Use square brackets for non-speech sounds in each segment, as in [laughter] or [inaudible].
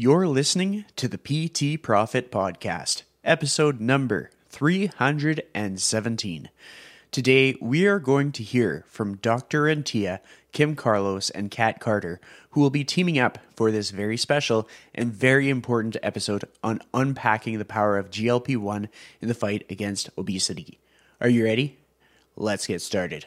You're listening to the PT Profit Podcast, episode number 317. Today, we are going to hear from Dr. Rentea, Kim Carlos, and Kat Carter, who will be teaming up for this very special and very important episode on unpacking the power of GLP 1 in the fight against obesity. Are you ready? Let's get started.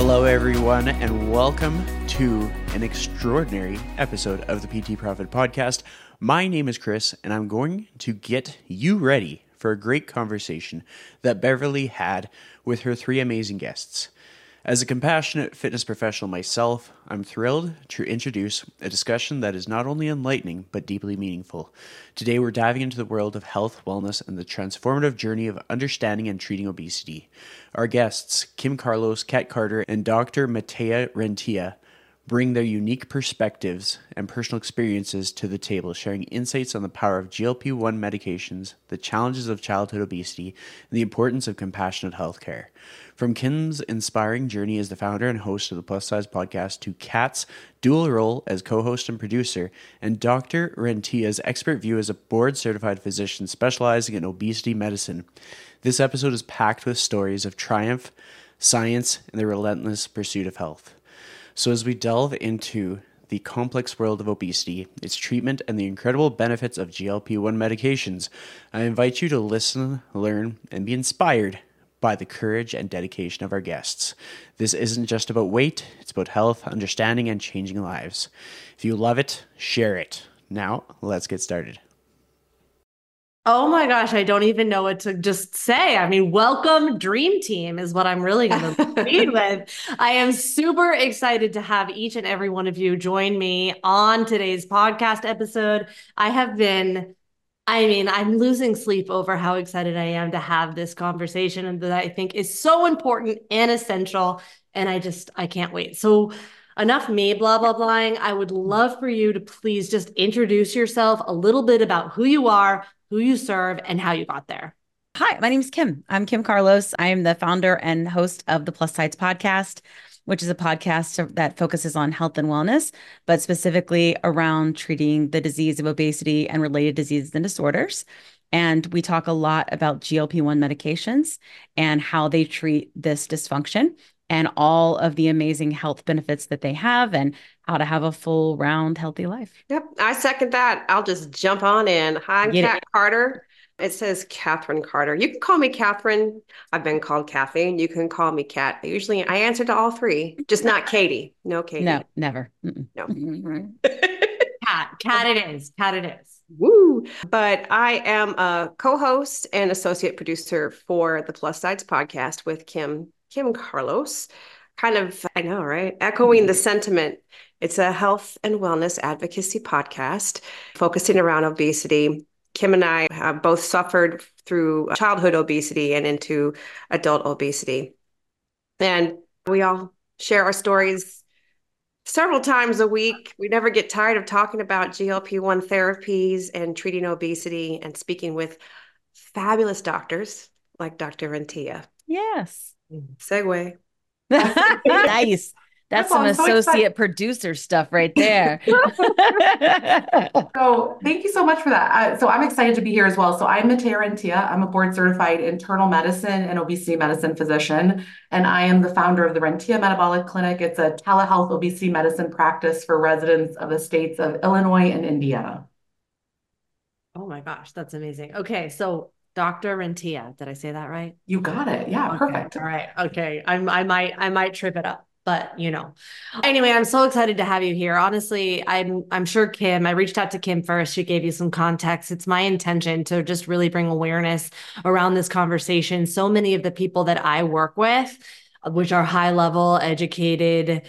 Hello, everyone, and welcome to an extraordinary episode of the PT Profit Podcast. My name is Chris, and I'm going to get you ready for a great conversation that Beverly had with her three amazing guests. As a compassionate fitness professional myself, I'm thrilled to introduce a discussion that is not only enlightening but deeply meaningful. Today, we're diving into the world of health, wellness, and the transformative journey of understanding and treating obesity. Our guests, Kim Carlos, Kat Carter, and Dr. Matthea Rentea, bring their unique perspectives and personal experiences to the table, sharing insights on the power of GLP 1 medications, the challenges of childhood obesity, and the importance of compassionate healthcare. From Kim's inspiring journey as the founder and host of the Plus Sidez podcast to Kat's dual role as co host and producer, and Dr. Rentea's expert view as a board certified physician specializing in obesity medicine, this episode is packed with stories of triumph, science, and the relentless pursuit of health. So, as we delve into the complex world of obesity, its treatment, and the incredible benefits of GLP 1 medications, I invite you to listen, learn, and be inspired by the courage and dedication of our guests. This isn't just about weight, it's about health, understanding, and changing lives. If you love it, share it. Now, let's get started. Oh my gosh, I don't even know what to just say. I mean, welcome Dream Team is what I'm really going [laughs] to lead with. I am super excited to have each and every one of you join me on today's podcast episode. I have been I mean, I'm losing sleep over how excited I am to have this conversation and that I think is so important and essential. And I just, I can't wait. So, enough me blah, blah, blahing. I would love for you to please just introduce yourself a little bit about who you are, who you serve, and how you got there. Hi, my name is Kim. I'm Kim Carlos. I am the founder and host of the Plus Sidez podcast which is a podcast that focuses on health and wellness, but specifically around treating the disease of obesity and related diseases and disorders. And we talk a lot about GLP 1 medications and how they treat this dysfunction and all of the amazing health benefits that they have and how to have a full round healthy life. Yep, I second that. I'll just jump on in. Hi, I'm Kat Carter. It says Catherine Carter. You can call me Catherine. I've been called Kathy, and you can call me Kat. Usually I answer to all three, just not Katie. No, Katie. No, never. Mm-mm. No. [laughs] Kat, Kat it is. Kat it is. Woo. But I am a co-host and associate producer for the Plus Sidez podcast with Kim, Kim Carlos. Kind of, I know, right? Echoing the sentiment. It's a health and wellness advocacy podcast focusing around obesity Kim and I have both suffered through childhood obesity and into adult obesity. And we all share our stories several times a week. We never get tired of talking about GLP 1 therapies and treating obesity and speaking with fabulous doctors like Dr. Rentea. Yes. Segue. [laughs] [laughs] nice. That's some associate so producer stuff right there. [laughs] [laughs] so thank you so much for that. Uh, so I'm excited to be here as well. So I'm Matthea Rentea. I'm a board certified internal medicine and obesity medicine physician, and I am the founder of the Rentea Metabolic Clinic. It's a telehealth obesity medicine practice for residents of the states of Illinois and Indiana. Oh my gosh, that's amazing. Okay, so Dr. Rentea, did I say that right? You got it. Yeah, okay. perfect. All right. Okay. I'm I might I might trip it up but you know. Anyway i'm so excited to have you here. Honestly i'm i'm sure kim i reached out to kim first. She gave you some context. It's my intention to just really bring awareness around this conversation. So many of the people that i work with which are high level educated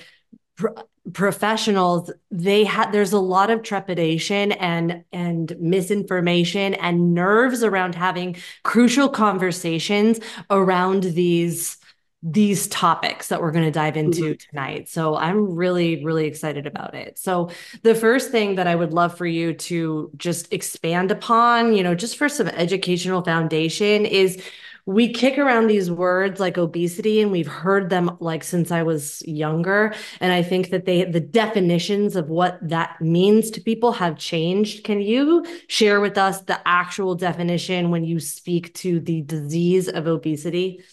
professionals they had there's a lot of trepidation and and misinformation and nerves around having crucial conversations around these these topics that we're going to dive into mm-hmm. tonight. So I'm really, really excited about it. So the first thing that I would love for you to just expand upon, you know, just for some educational foundation is we kick around these words like obesity and we've heard them like since I was younger. And I think that they, the definitions of what that means to people have changed. Can you share with us the actual definition when you speak to the disease of obesity?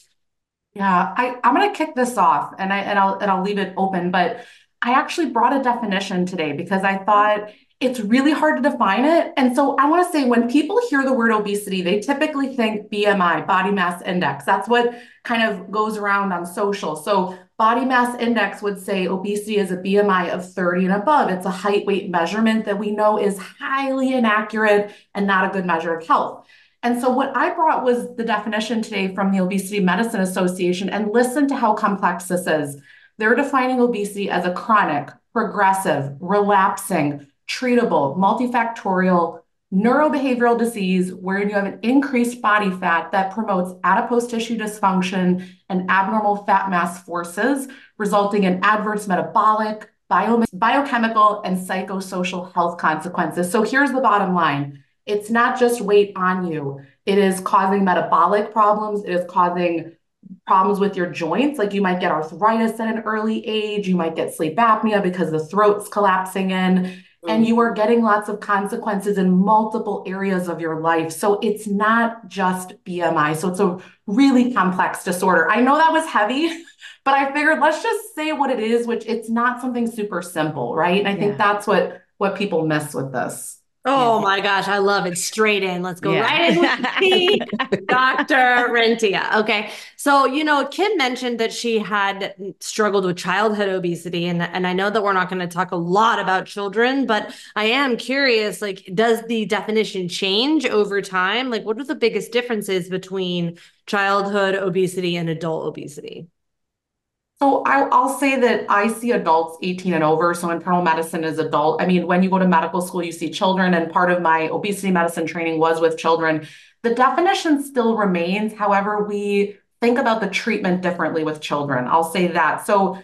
Yeah, I, I'm going to kick this off and I and I'll and I'll leave it open, but I actually brought a definition today because I thought it's really hard to define it. And so I want to say when people hear the word obesity, they typically think BMI, body mass index. That's what kind of goes around on social. So body mass index would say obesity is a BMI of 30 and above. It's a height weight measurement that we know is highly inaccurate and not a good measure of health. And so what I brought was the definition today from the Obesity Medicine Association and listen to how complex this is. They're defining obesity as a chronic, progressive, relapsing, treatable, multifactorial neurobehavioral disease wherein you have an increased body fat that promotes adipose tissue dysfunction and abnormal fat mass forces, resulting in adverse metabolic, bio- biochemical, and psychosocial health consequences. So here's the bottom line it's not just weight on you, it is causing metabolic problems, it is causing problems with your joints. Like you might get arthritis at an early age, you might get sleep apnea because the throat's collapsing in. Mm. And you are getting lots of consequences in multiple areas of your life. So it's not just BMI. So it's a really complex disorder. I know that was heavy, [laughs] but I figured let's just say what it is, which it's not something super simple, right? And I yeah. think that's what what people miss with this. Oh yeah. my gosh, I love it. Straight in. Let's go yeah. right in with [laughs] me, Dr. Rentea. Okay. So, you know, Kim mentioned that she had struggled with childhood obesity. And, and I know that we're not going to talk a lot about children, but I am curious like, does the definition change over time? Like, what are the biggest differences between childhood obesity and adult obesity? So I, will say that I see adults 18 and over. So internal medicine is adult. I mean, when you go to medical school, you see children, and part of my obesity medicine training was with children. The definition still remains. However, we think about the treatment differently with children. I'll say that. So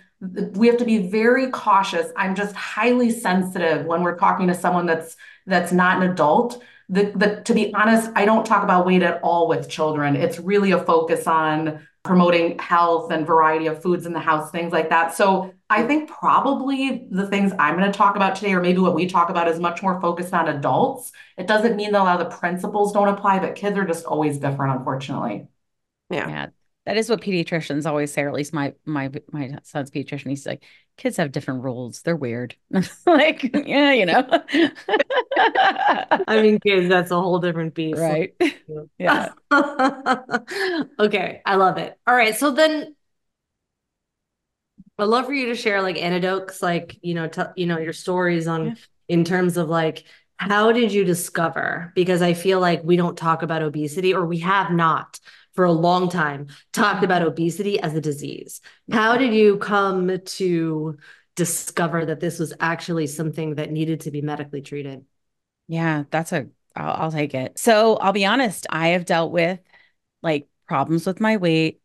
we have to be very cautious. I'm just highly sensitive when we're talking to someone that's that's not an adult. The, the to be honest, I don't talk about weight at all with children. It's really a focus on promoting health and variety of foods in the house, things like that. So I think probably the things I'm going to talk about today, or maybe what we talk about, is much more focused on adults. It doesn't mean that a lot of the principles don't apply, but kids are just always different, unfortunately. Yeah. yeah. That is what pediatricians always say, or at least my my my son's pediatrician. He's like, kids have different rules. They're weird. [laughs] like, yeah, you know. I mean, kids, that's a whole different [laughs] beast. Right. yeah. [laughs] okay. I love it. All right. So then I'd love for you to share like anecdotes, like, you know, t- you know, your stories on yeah. in terms of like how did you discover? Because I feel like we don't talk about obesity or we have not for a long time talked about obesity as a disease. How did you come to discover that this was actually something that needed to be medically treated? Yeah, that's a I'll, I'll take it. So I'll be honest, I have dealt with like problems with my weight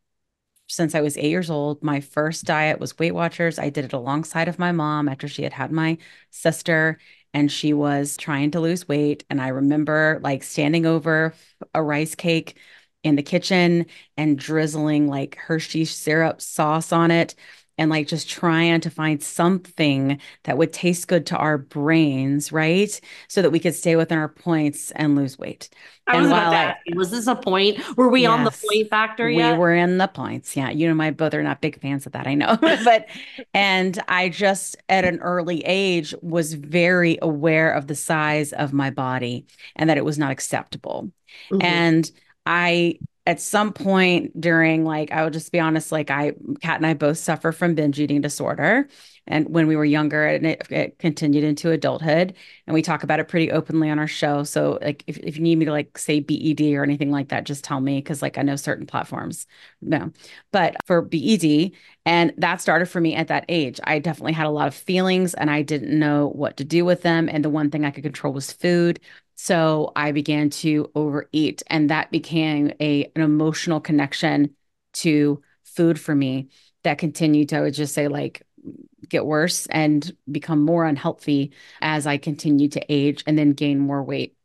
since I was eight years old. My first diet was Weight Watchers. I did it alongside of my mom after she had had my sister and she was trying to lose weight. And I remember like standing over a rice cake in the kitchen and drizzling like Hershey syrup sauce on it and like just trying to find something that would taste good to our brains, right? So that we could stay within our points and lose weight. I and was about that. Was this a point? Were we yes, on the point factor yet? We were in the points. Yeah. You know, my both are not big fans of that. I know. [laughs] but, and I just at an early age was very aware of the size of my body and that it was not acceptable. Mm-hmm. And I at some point during like I will just be honest, like I Kat and I both suffer from binge eating disorder. And when we were younger, and it, it, continued into adulthood, and we talk about it pretty openly on our show. So, like, if, if you need me to like say BED or anything like that, just tell me because like I know certain platforms, no. But for BED, and that started for me at that age. I definitely had a lot of feelings, and I didn't know what to do with them. And the one thing I could control was food. So I began to overeat, and that became a an emotional connection to food for me that continued to, I would just say, like get worse and become more unhealthy as I continued to age and then gain more weight.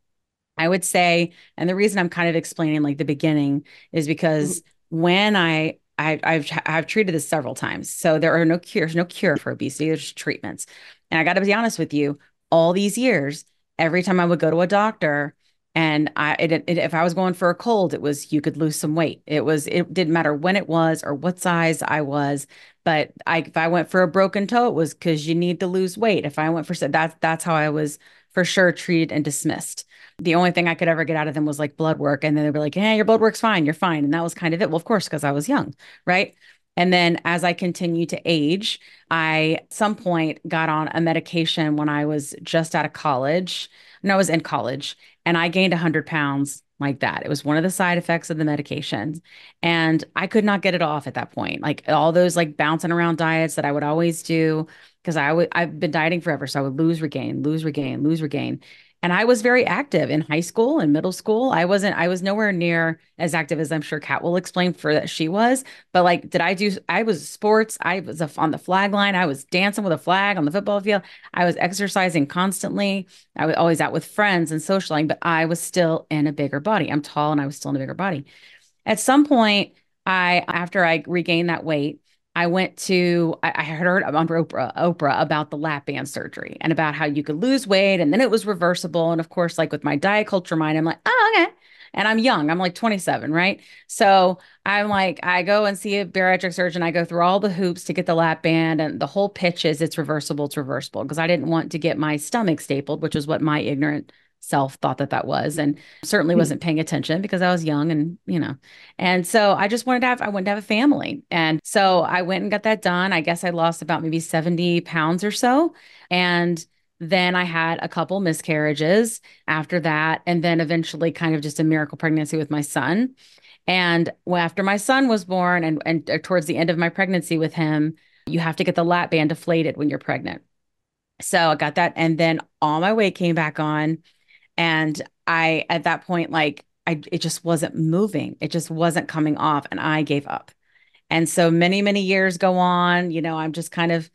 I would say, and the reason I'm kind of explaining like the beginning is because when I I, I've I've treated this several times. So there are no cures, no cure for obesity. There's treatments. And I got to be honest with you, all these years, every time I would go to a doctor and I it, it, if I was going for a cold, it was you could lose some weight. It was it didn't matter when it was or what size I was. But I if I went for a broken toe, it was because you need to lose weight. If I went for that's that's how I was for sure treated and dismissed. The only thing I could ever get out of them was like blood work, and then they'd be like, "Hey, your blood work's fine, you're fine," and that was kind of it. Well, of course, because I was young, right? And then as I continued to age, I some point got on a medication when I was just out of college. No, I was in college and I gained 100 pounds like that. It was one of the side effects of the medications. And I could not get it off at that point. Like all those like bouncing around diets that I would always do because I would I've been dieting forever. So I would lose, regain, lose, regain, lose, regain. And I was very active in high school and middle school. I wasn't, I was nowhere near as active as I'm sure Kat will explain for that she was. But like, did I do, I was sports. I was on the flag line. I was dancing with a flag on the football field. I was exercising constantly. I was always out with friends and socializing, but I was still in a bigger body. I'm tall and I was still in a bigger body. At some point, I, after I regained that weight, I went to, I, heard on Oprah, Oprah about the lap band surgery and about how you could lose weight and then it was reversible. And of course, like with my diet culture mind, I'm like, oh, okay. And I'm young, I'm like 27, right? So I'm like, I go and see a bariatric surgeon. I go through all the hoops to get the lap band, and the whole pitch is it's reversible, it's reversible because I didn't want to get my stomach stapled, which is what my ignorant self thought that that was and certainly wasn't paying attention because I was young and you know. And so I just wanted to have I wanted to have a family. And so I went and got that done. I guess I lost about maybe 70 pounds or so. And then I had a couple miscarriages after that and then eventually kind of just a miracle pregnancy with my son. And after my son was born and and uh, towards the end of my pregnancy with him you have to get the lap band deflated when you're pregnant. So I got that and then all my weight came back on and I, at that point, like, I, it just wasn't moving. It just wasn't coming off. And I gave up. And so many, many years go on. You know, I'm just kind of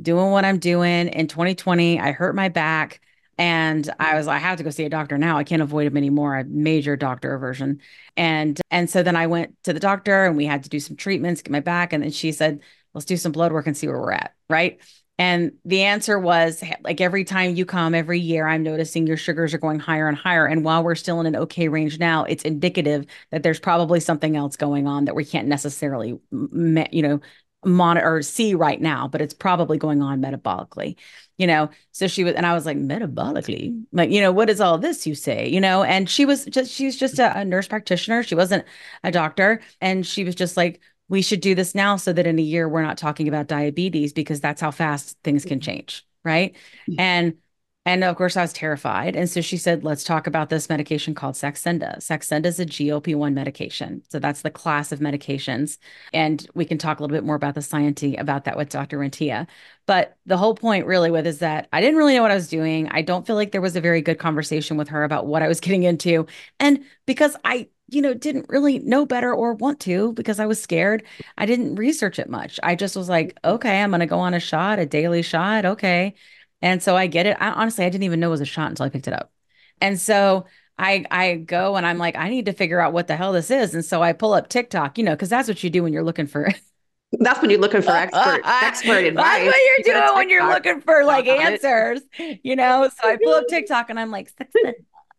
doing what I'm doing. In 2020, I hurt my back and I was like, I have to go see a doctor now. I can't avoid him anymore. A major doctor aversion. And and so then I went to the doctor and we had to do some treatments, get my back. And then she said, let's do some blood work and see where we're at. Right. And the answer was like every time you come every year, I'm noticing your sugars are going higher and higher. And while we're still in an okay range now, it's indicative that there's probably something else going on that we can't necessarily, you know, monitor or see right now, but it's probably going on metabolically, you know. So she was, and I was like, metabolically, like, you know, what is all this you say, you know? And she was just, she's just a, a nurse practitioner. She wasn't a doctor. And she was just like, we should do this now so that in a year we're not talking about diabetes because that's how fast things can mm-hmm. change right? Mm-hmm. and and of course i was terrified. And so she said let's talk about this medication called saxenda. Saxenda is a glp-1 medication. So that's the class of medications. And we can talk a little bit more about the science about that with dr rentea. But the whole point really with is that i didn't really know what i was doing. I don't feel like there was a very good conversation with her about what i was getting into. And because i you know, didn't really know better or want to because I was scared. I didn't research it much. I just was like, okay, I'm going to go on a shot, a daily shot. Okay. And so I get it. I, honestly, I didn't even know it was a shot until I picked it up. And so I I go and I'm like, I need to figure out what the hell this is. And so I pull up TikTok, you know, because that's what you do when you're looking for [laughs] That's when you're looking for expert [laughs] expert advice. That's what you're doing when you're looking for like answers, you know. So I pull up TikTok and I'm like,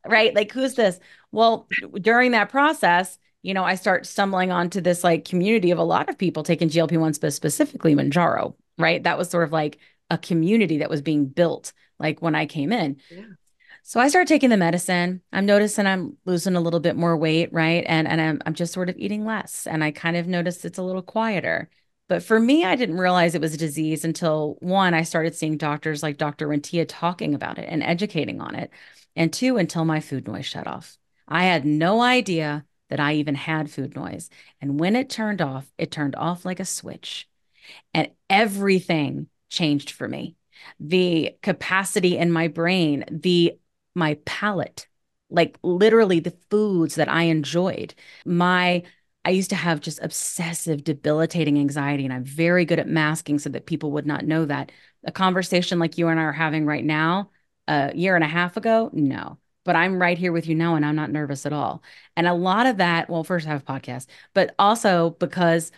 right? Like, who's this? Well, during that process, you know, I start stumbling onto this like community of a lot of people taking GLP 1s, but specifically Mounjaro, right? That was sort of like a community that was being built like when I came in. Yeah. So I started taking the medicine. I'm noticing I'm losing a little bit more weight, right? And and I'm I'm just sort of eating less. And I kind of noticed it's a little quieter. But for me, I didn't realize it was a disease until one, I started seeing doctors like Dr. Rentea talking about it and educating on it. And two, until my food noise shut off. I had no idea that I even had food noise. And when it turned off, it turned off like a switch. And everything changed for me. The capacity in my brain, the my palate, like literally the foods that I enjoyed. My I used to have just obsessive, debilitating anxiety, and I'm very good at masking so that people would not know that. A conversation like you and I are having right now, a year and a half ago, no. But I'm right here with you now, and I'm not nervous at all. And a lot of that, well, first I have a podcast, but also because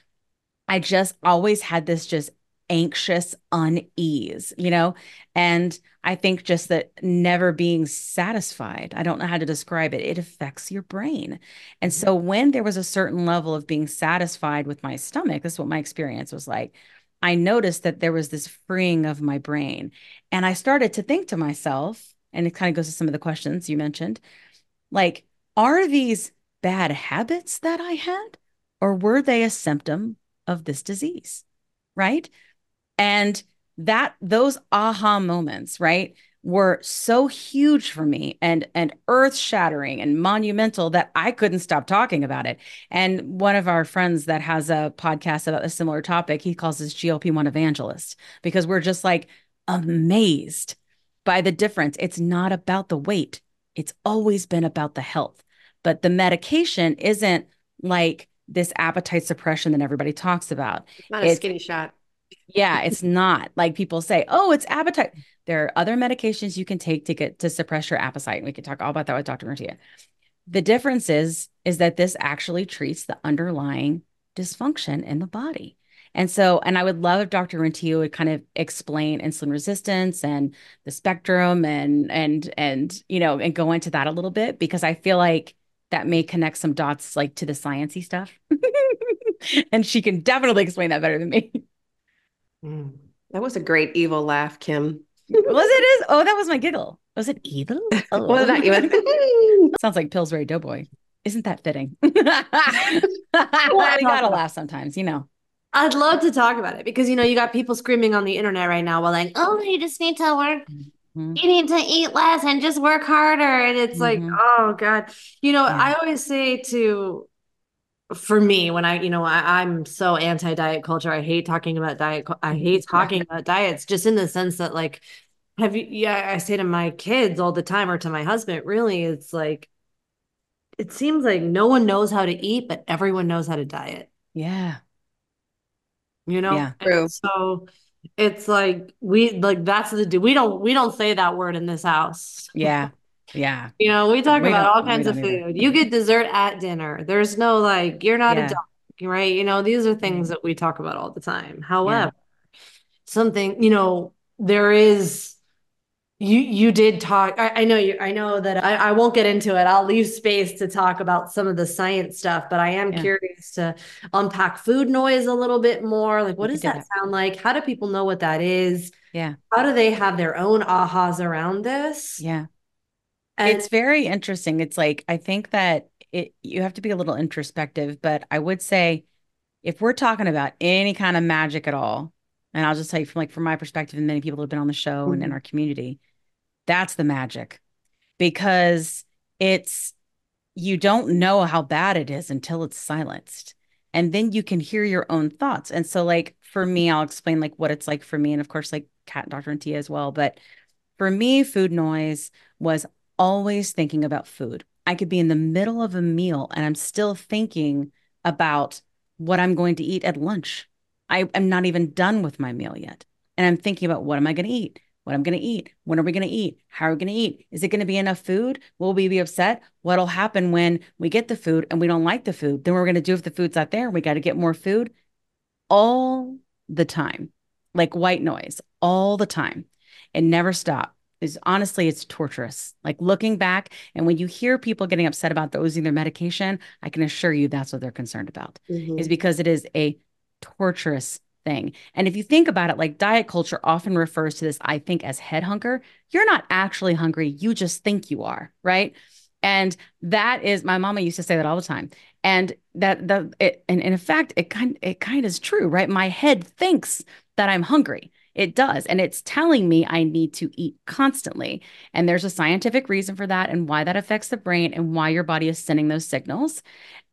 I just always had this just anxious unease, you know? And I think just that never being satisfied, I don't know how to describe it, it affects your brain. And mm-hmm. so when there was a certain level of being satisfied with my stomach, this is what my experience was like. I noticed that there was this freeing of my brain. And I started to think to myself, and it kind of goes to some of the questions you mentioned like, are these bad habits that I had, or were they a symptom of this disease? Right. And that those aha moments, right, were so huge for me and and earth-shattering and monumental that I couldn't stop talking about it. And one of our friends that has a podcast about a similar topic, he calls us GLP-1 evangelist because we're just like amazed by the difference. It's not about the weight. It's always been about the health. But the medication isn't like this appetite suppression that everybody talks about. Not a skinny shot. Yeah, it's not like people say, oh, it's appetite. There are other medications you can take to get to suppress your appetite. And we can talk all about that with Dr. Martia. The difference is, is that this actually treats the underlying dysfunction in the body. And so, and I would love if Dr. Rentea would kind of explain insulin resistance and the spectrum and and and you know and go into that a little bit because I feel like that may connect some dots like to the sciency stuff. [laughs] and she can definitely explain that better than me. Mm. That was a great evil laugh, Kim. was it? Is oh, that was my giggle. Was it evil? [laughs] Oh. was that even? [laughs] Sounds like Pillsbury Doughboy. Isn't that fitting? well, we gotta laugh sometimes, you know. I'd love to talk about it because you know you got people screaming on the internet right now, while like, "Oh, you just need to work, mm-hmm. you need to eat less and just work harder," and it's mm-hmm. like, "Oh God," you know. Yeah. I always say to for me when i you know I, am so anti diet culture i hate talking about diet i hate talking about diets just in the sense that like have you yeah i say to my kids all the time or to my husband really it's like it seems like no one knows how to eat but everyone knows how to diet yeah you know yeah true. so it's like we like that's the we don't we don't say that word in this house yeah yeah. [laughs] You know, we talk we about all kinds of food. Either. You get dessert at dinner. There's no like, you're not yeah. a dog, right? You know, these are things that we talk about all the time. However, yeah. something, you know, there is you you did talk I, I, know you i know that I, I won't get into it. I'll leave space to talk about some of the science stuff but i am yeah. curious to unpack food noise a little bit more. Like what does that, that. sound like? How do people know what that is? Yeah. How do they have their own ahas around this? Yeah. And it's very interesting. It's like I think that it you have to be a little introspective, but I would say if we're talking about any kind of magic at all, and I'll just tell you from like from my perspective, and many people have been on the show mm-hmm. and in our community, that's the magic. Because it's you don't know how bad it is until it's silenced. And then you can hear your own thoughts. And so, like for me, I'll explain like what it's like for me, and of course, like Kat, Dr. and Tia as well. But for me, food noise was always thinking about food. I could be in the middle of a meal and I'm still thinking about what I'm going to eat at lunch. I am not even done with my meal yet. And I'm thinking about what am I going to eat? What I'm going to eat? When are we going to eat? How are we going to eat? Is it going to be enough food? Will we be upset? What'll happen when we get the food and we don't like the food? Then we're going to do if the food's not there. We got to get more food all the time, like white noise all the time and never stop is honestly it's torturous like looking back and when you hear people getting upset about dosing their medication i can assure you that's what they're concerned about mm-hmm. is because it is a torturous thing. And if you think about it, like diet culture often refers to this, I think, as head hunger. You're not actually hungry. You just think you are, right? And that is my mama used to say that all the time. And that the it, and, in fact, it kind it kind is true, right? My head thinks that I'm hungry. It does. And it's telling me I need to eat constantly. And there's a scientific reason for that and why that affects the brain and why your body is sending those signals.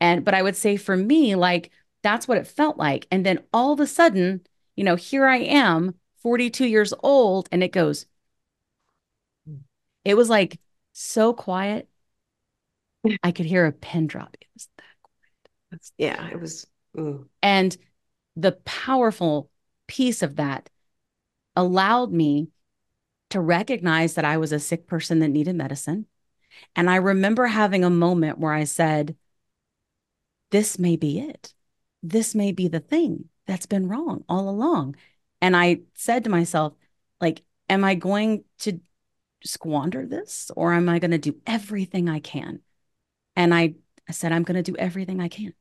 And but I would say for me, like that's what it felt like. And then all of a sudden, you know, here I am, 42 years old, and it goes, it was like so quiet. [laughs] I could hear a pin drop. It was that quiet. yeah, it was. Mm. And the powerful piece of that allowed me to recognize that I was a sick person that needed medicine. And I remember having a moment where I said, This may be it. This may be the thing that's been wrong all along. And I said to myself, like, am I going to squander this or am I going to do everything I can? And I, I said, I'm going to do everything I can.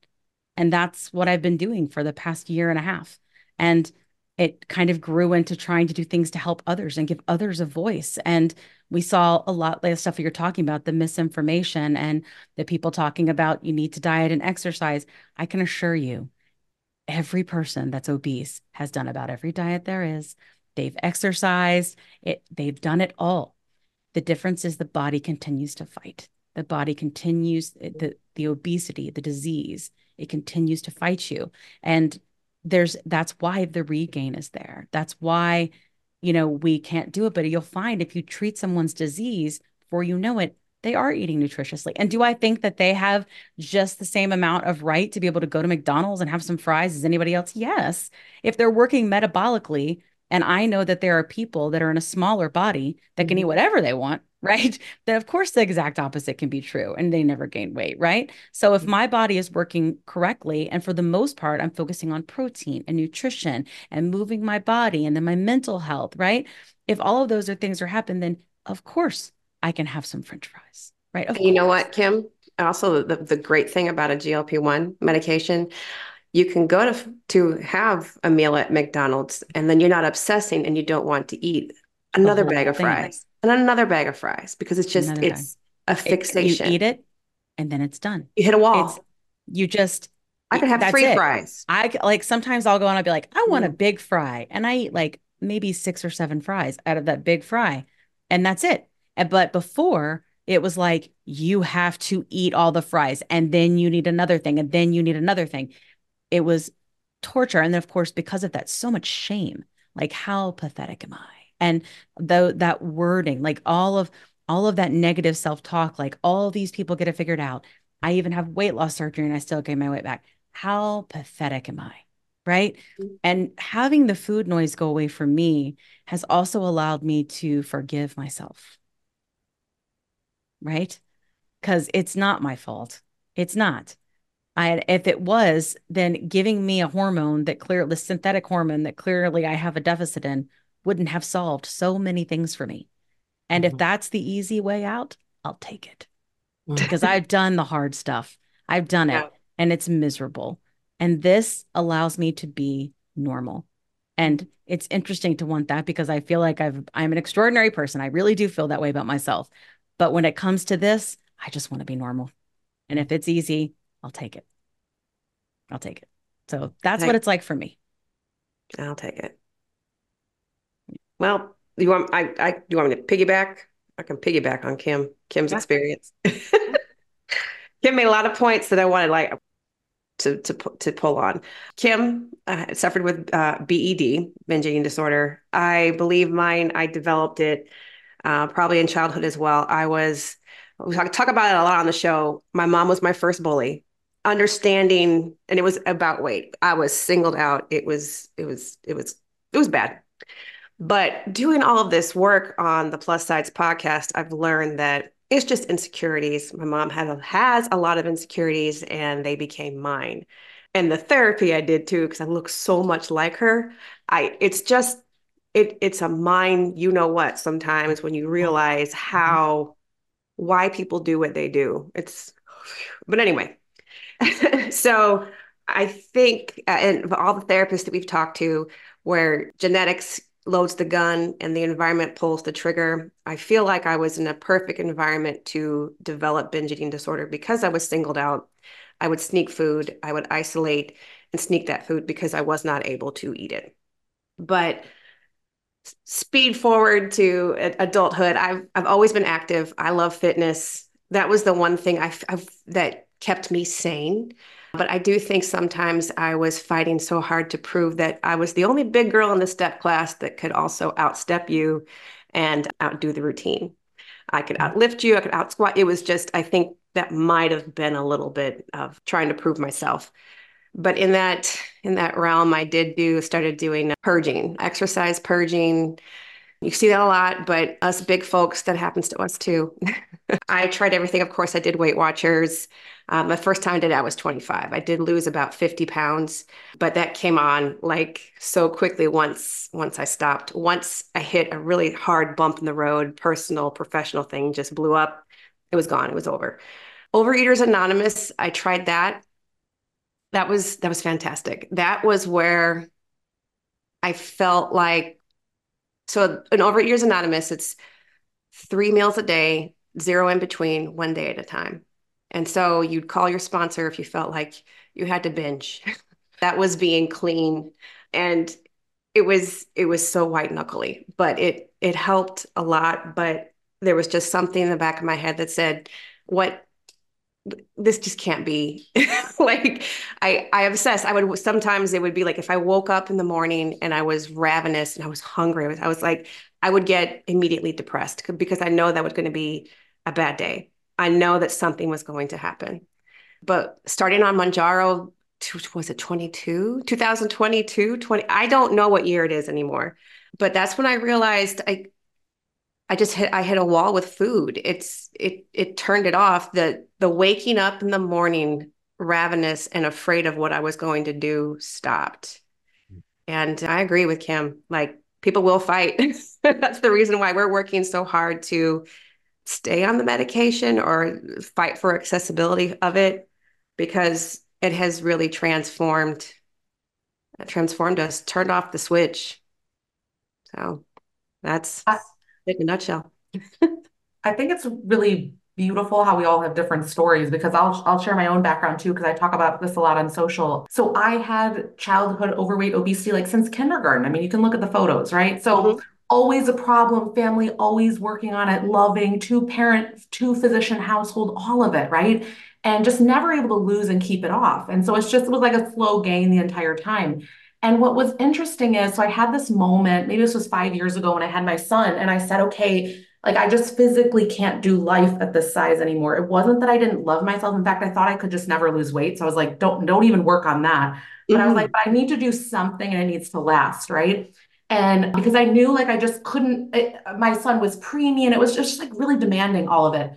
And that's what I've been doing for the past year and a half. And it kind of grew into trying to do things to help others and give others a voice. And we saw a lot of stuff you're talking about the misinformation and the people talking about you need to diet and exercise. I can assure you, every person that's obese has done about every diet there is. They've exercised, it, they've done it all. The difference is the body continues to fight. The body continues, eh, the, the obesity, the disease, it continues to fight you. And there's that's why the regain is there. That's why, you know, we can't do it. But you'll find if you treat someone's disease before you know it, they are eating nutritiously. And do I think that they have just the same amount of right to be able to go to McDonald's and have some fries as anybody else? Yes. If they're working metabolically, and I know that there are people that are in a smaller body that can eat mm-hmm. whatever they want, [laughs] right? Then of course the exact opposite can be true and they never gain weight, right? So if my body is working correctly and for the most part I'm focusing on protein and nutrition and moving my body and then my mental health, right? If all of those are things are happening then of course I can have some french fries, right? Okay. You know what, Kim? Also the, the great thing about a GLP-1 medication you can go to to have a meal at McDonald's and then you're not obsessing and you don't want to eat another bag of fries and another bag of fries because it's just another it's bag. a fixation. It, you eat it and then it's done. You hit a wall. It's, you just I could have three it. fries. I like sometimes I'll go and I'll be like, I want mm. a big fry. And I eat like maybe six or seven fries out of that big fry. And that's it. But before it was like you have to eat all the fries and then you need another thing and then you need another thing it was torture. And then, of course, because of that, so much shame. Like, how pathetic am I? And though that wording, like all of all of that negative self-talk, like all these people get it figured out. I even have weight loss surgery and I still gain my weight back. How pathetic am I? Right. And having the food noise go away from me has also allowed me to forgive myself. Right. Because it's not my fault. It's not. I, if it was, then giving me a hormone that clearly, the synthetic hormone that clearly I have a deficit in, wouldn't have solved so many things for me. And mm-hmm. if that's the easy way out, I'll take it because I've done the hard stuff. I've done yeah. it and it's miserable. And this allows me to be normal. And it's interesting to want that because I feel like I've I'm an extraordinary person. I really do feel that way about myself. But when it comes to this, I just want to be normal. And if it's easy, I'll take it. I'll take it. So that's what it's like for me. I'll take it. Well, you want I I you want me to piggyback? I can piggyback on Kim Kim's yeah. experience. [laughs] Kim made a lot of points that I wanted like to to to pull on. Kim uh, suffered with uh, BED, binge eating disorder. I believe mine. I developed it uh, probably in childhood as well. I was we talk, talk about it a lot on the show. My mom was my first bully. Understanding, and it was about weight. I was singled out. It was, it was, it was, it was bad. But doing all of this work on the Plus Sidez podcast, I've learned that it's just insecurities. My mom had has a lot of insecurities, and they became mine. And the therapy I did too, because I look so much like her. I it's just it it's a mind you know what sometimes when you realize how why people do what they do it's but anyway [laughs] so I think, uh, and all the therapists that we've talked to, where genetics loads the gun and the environment pulls the trigger, I feel like I was in a perfect environment to develop binge eating disorder because I was singled out. I would sneak food, I would isolate and sneak that food because I was not able to eat it. But speed forward to adulthood, I've I've always been active. I love fitness. That was the one thing I that kept me sane. But I do think sometimes I was fighting so hard to prove that I was the only big girl in the step class that could also outstep you and outdo the routine. I could mm-hmm. outlift you, I could out squat. It was just, I think that might have been a little bit of trying to prove myself. But in that in that realm, I did do started doing purging, exercise purging, you see that a lot, but us big folks, that happens to us too. [laughs] I tried everything. Of course, I did Weight Watchers. Um, the first time I did I was 25. I did lose about 50 pounds, but that came on like so quickly once once I stopped. Once I hit a really hard bump in the road, personal, professional thing just blew up. It was gone. It was over. Overeaters Anonymous, I tried that. That was that was fantastic. That was where I felt like so an Overeaters Anonymous, it's three meals a day, zero in between, one day at a time. And so you'd call your sponsor if you felt like you had to binge. [laughs] that was being clean. And it was it was so white knuckly, but it it helped a lot. But there was just something in the back of my head that said, what this just can't be. [laughs] Like i i obsess. I would sometimes it would be like if i woke up in the morning and i was ravenous and i was hungry i was, I was like i would get immediately depressed because i know that was going to be a bad day. I know that something was going to happen. But starting on Mounjaro was it 22 2022 20 i don't know what year it is anymore. But that's when i realized i I just hit I hit a wall with food. It's it it turned it off. The the waking up in the morning ravenous and afraid of what I was going to do stopped. And I agree with Kim. Like people will fight. [laughs] That's the reason why we're working so hard to stay on the medication or fight for accessibility of it because it has really transformed transformed us, turned off the switch. So that's uh, in a nutshell. I think it's really beautiful how we all have different stories because I'll I'll share my own background too because I talk about this a lot on social. So I had childhood overweight obesity like since kindergarten. I mean, you can look at the photos, right? So mm-hmm. always a problem, family always working on it, loving, two parent, two physician household, all of it, right? And just never able to lose and keep it off. And so it's just it was like a slow gain the entire time. And what was interesting is, so I had this moment, maybe this was five years ago when I had my son, and I said, okay, like I just physically can't do life at this size anymore. It wasn't that I didn't love myself. In fact, I thought I could just never lose weight. So I was like, don't don't even work on that. But mm-hmm. I was like, but I need to do something and it needs to last, right? And because I knew like I just couldn't, it, my son was preemie and it was just like really demanding all of it.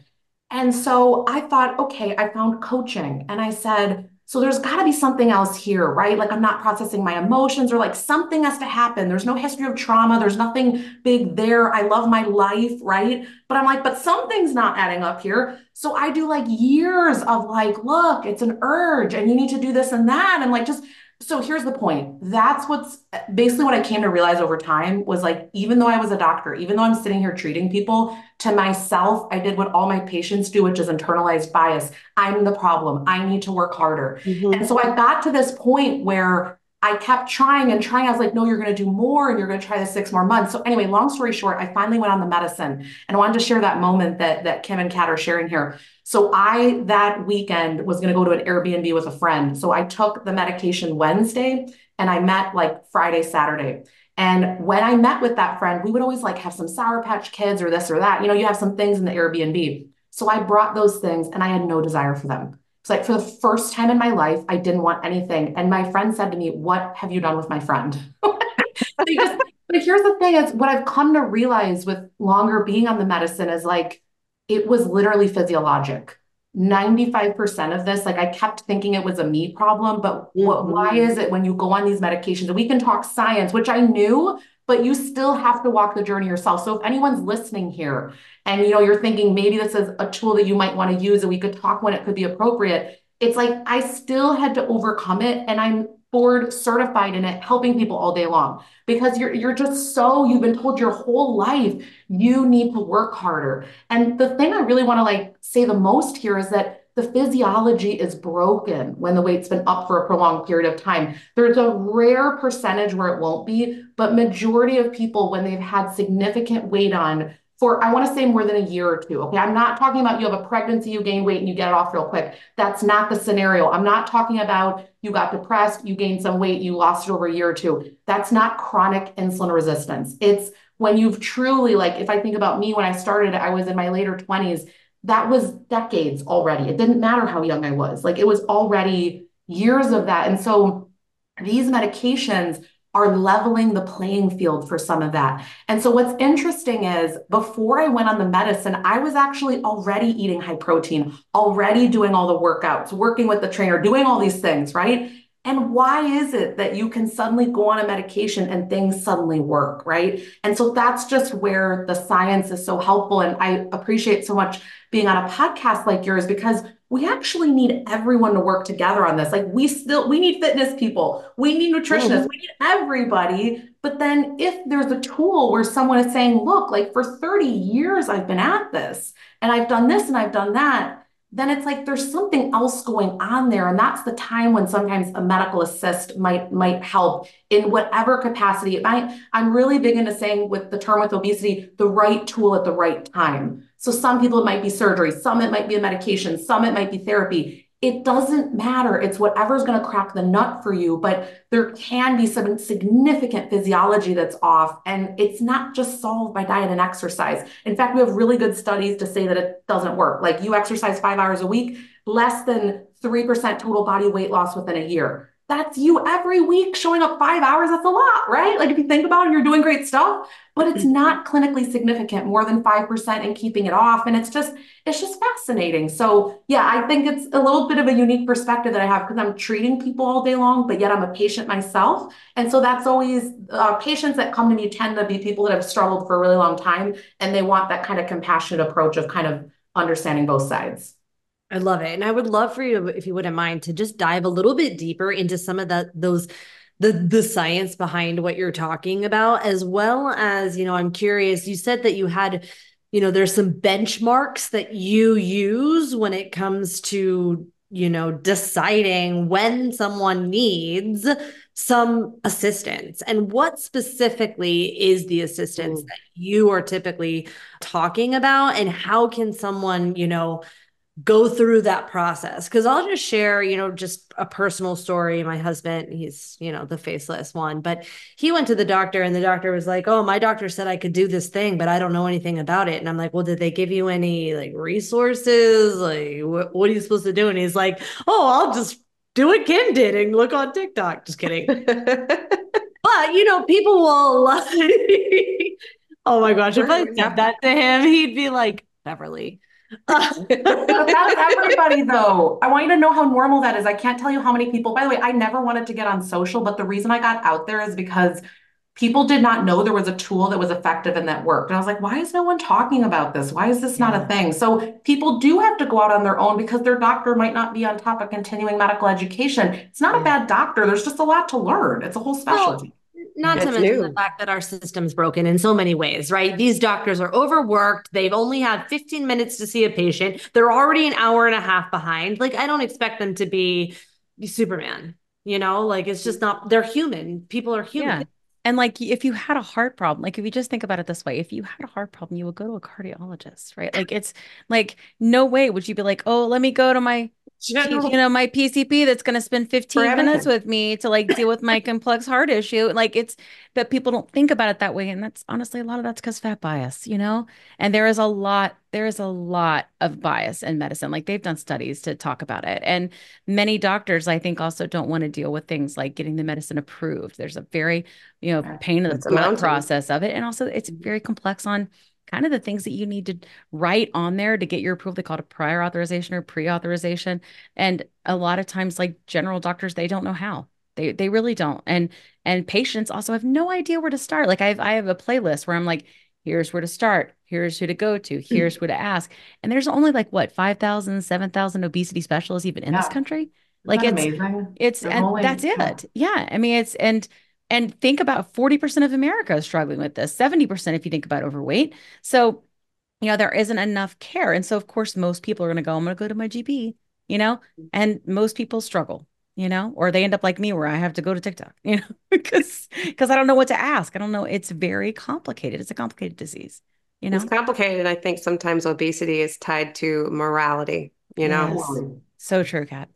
And so I thought, okay, I found coaching and I said, so there's got to be something else here, right? Like I'm not processing my emotions or like something has to happen. There's no history of trauma. There's nothing big there. I love my life, right? But I'm like, but something's not adding up here. So I do like years of like, look, it's an urge and you need to do this and that. And like just so here's the point. That's what's basically what I came to realize over time was like, even though I was a doctor, even though I'm sitting here treating people, to myself, I did what all my patients do, which is internalized bias. I'm the problem. I need to work harder. Mm-hmm. And so I got to this point where I kept trying and trying. I was like, no, you're going to do more and you're going to try this six more months. So anyway, long story short, I finally went on the medicine and I wanted to share that moment that, that Kim and Kat are sharing here. So I, that weekend was going to go to an Airbnb with a friend. So I took the medication Wednesday and I met like Friday, Saturday. And when I met with that friend, we would always like have some Sour Patch Kids or this or that. You know, you have some things in the Airbnb. So I brought those things and I had no desire for them. It's like for the first time in my life, I didn't want anything. And my friend said to me, What have you done with my friend? [laughs] just, but here's the thing is what I've come to realize with longer being on the medicine is like it was literally physiologic. 95% of this, like I kept thinking it was a me problem, but mm-hmm. what, why is it when you go on these medications and we can talk science, which I knew, but you still have to walk the journey yourself. So if anyone's listening here and you know you're thinking maybe this is a tool that you might want to use and we could talk when it could be appropriate, it's like I still had to overcome it and I'm board certified in it, helping people all day long because you're you're just so you've been told your whole life you need to work harder. And the thing I really want to like say the most here is that the physiology is broken when the weight's been up for a prolonged period of time. There's a rare percentage where it won't be, but majority of people when they've had significant weight on for I want to say more than a year or two. Okay. I'm not talking about you have a pregnancy, you gain weight and you get it off real quick. That's not the scenario. I'm not talking about you got depressed, you gained some weight, you lost it over a year or two. That's not chronic insulin resistance. It's when you've truly, like, if I think about me when I started, I was in my later 20s. That was decades already. It didn't matter how young I was. Like, it was already years of that. And so these medications are leveling the playing field for some of that. And so what's interesting is before I went on the medicine, I was actually already eating high protein, already doing all the workouts, working with the trainer, doing all these things, right? And why is it that you can suddenly go on a medication and things suddenly work, right? And so that's just where the science is so helpful. And I appreciate so much being on a podcast like yours because we actually need everyone to work together on this. Like we still we need fitness people, we need nutritionists, mm-hmm. we need everybody. But then if there's a tool where someone is saying, look, like for 30 years I've been at this and I've done this and I've done that, then it's like there's something else going on there and that's the time when sometimes a medical assist might might help in whatever capacity I, i'm really big into saying with the term with obesity the right tool at the right time so some people it might be surgery some it might be a medication some it might be therapy it doesn't matter. It's whatever's going to crack the nut for you, but there can be some significant physiology that's off, and it's not just solved by diet and exercise. In fact, we have really good studies to say that it doesn't work. Like you exercise five hours a week, less than 3% total body weight loss within a year that's you every week showing up five hours. That's a lot, right? Like if you think about it, you're doing great stuff, but it's mm-hmm. not clinically significant, more than 5% and keeping it off. And it's just, it's just fascinating. So yeah, I think it's a little bit of a unique perspective that I have because I'm treating people all day long, but yet I'm a patient myself. And so that's always uh, patients that come to me tend to be people that have struggled for a really long time. And they want that kind of compassionate approach of kind of understanding both sides. I love it. And I would love for you, if you wouldn't mind, to just dive a little bit deeper into some of that those the the science behind what you're talking about, as well as, you know, I'm curious, you said that you had, you know, there's some benchmarks that you use when it comes to, you know, deciding when someone needs some assistance and what specifically is the assistance mm. that you are typically talking about and how can someone you know go through that process. Because i'll just share you know just a personal story. My husband he's you know the faceless one but he went to the doctor and the doctor was like oh my doctor said i could do this thing but i don't know anything about it. And i'm like well did they give you any like resources? Like wh- what are you supposed to do? And he's like oh i'll just do what kim did and look on tiktok. Just kidding. [laughs] But you know people will like [laughs] oh my gosh. If i said that to him he'd be like beverly that's everybody though. I want you to know how normal that is. I can't tell you how many people, by the way, I never wanted to get on social, but the reason I got out there is because people did not know there was a tool that was effective and that worked. And I was like, why is no one talking about this? Why is this yeah. not a thing? So people do have to go out on their own because their doctor might not be on top of continuing medical education. It's not yeah. a bad doctor. There's just a lot to learn. It's a whole specialty. Well, not it's to mention new. the fact that our system's broken in so many ways, right? These doctors are overworked. They've only had 15 minutes to see a patient. They're already an hour and a half behind. Like, I don't expect them to be Superman, you know? Like, it's just not, they're human. People are human. Yeah. And like if you had a heart problem, like if you just think about it this way, if you had a heart problem, you would go to a cardiologist, right? Like it's like no way would you be like, oh, let me go to my General. you know my pcp that's going to spend 15 minutes with me to like deal with my [laughs] complex heart issue like it's but people don't think about it that way and that's honestly a lot of that's because fat bias you know? And there is a lot there is a lot of bias in medicine like they've done studies to talk about it and many doctors i think also don't want to deal with things like getting the medicine approved there's a very you know pain in the process of it and also it's very complex on kind of the things that you need to write on there to get your approval. They call it a prior authorization or pre-authorization. And a lot of times, like general doctors, they don't know how. They they really don't. And and patients also have no idea where to start. Like I have I have a playlist where I'm like, here's where to start, here's who to go to, hmm. here's who to ask. And there's only like what 5,000, 7,000 obesity specialists even in Yeah. this country. Like it's amazing. it's There's and only- that's yeah. it. Yeah. I mean, it's and and think about 40% of America is struggling with this, 70% if you think about overweight. So, you know, there isn't enough care. And so of course most people are going to go, I'm going to go to my GP, you know, and most people struggle, you know, or they end up like me where I have to go to TikTok, [laughs] you know, because because I don't know what to ask. I don't know. It's very complicated. It's a complicated disease, you know. It's complicated. I think sometimes obesity is tied to morality, you know? Yes. So true, Kat.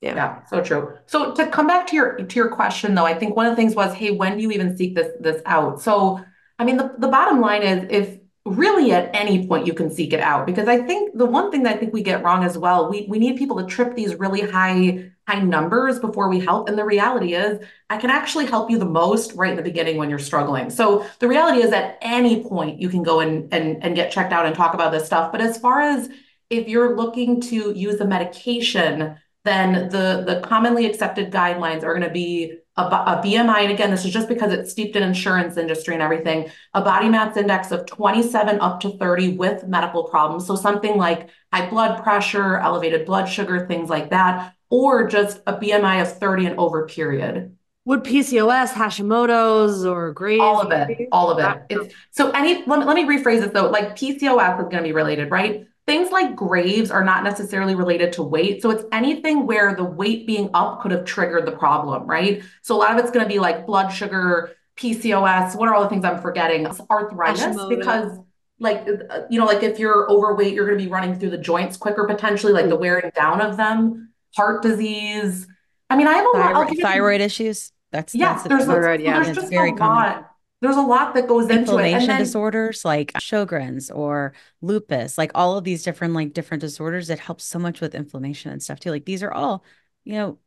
Yeah. Yeah, so true. So to come back to your to your question though, I think one of the things was, hey, when do you even seek this this out? So, I mean, the, the bottom line is if really at any point you can seek it out, because I think the one thing that I think we get wrong as well, we we need people to trip these really high high numbers before we help. And the reality is, I can actually help you the most right in the beginning when you're struggling. So the reality is at any point you can go and and and get checked out and talk about this stuff. But as far as if you're looking to use a medication, then the, the commonly accepted guidelines are going to be a BMI. And again, this is just because it's steeped in insurance industry and everything, a body mass index of 27 up to 30 with medical problems. So something like high blood pressure, elevated blood sugar, things like that, or just a BMI of 30 and over period. Would PCOS, Hashimoto's, or Graves? All of it, all of it. It's so any let me, let me rephrase it though. Like PCOS is going to be related, right? Things like Graves are not necessarily related to weight. So it's anything where the weight being up could have triggered the problem, right? So a lot of it's going to be like blood sugar, PCOS. What are all the things I'm forgetting? Arthritis, because like uh, you know, like if you're overweight, you're going to be running through the joints quicker potentially, like the wearing down of them. Heart disease. I mean, I have a lot. Thyroid, give you- thyroid issues. That's yeah, that's there's, a, Thyroid, yeah. there's just very a common. There's a lot that goes into it. Inflammation disorders like Sjogren's or lupus, like all of these different like different disorders that help so much with inflammation and stuff too. Like these are all, you know,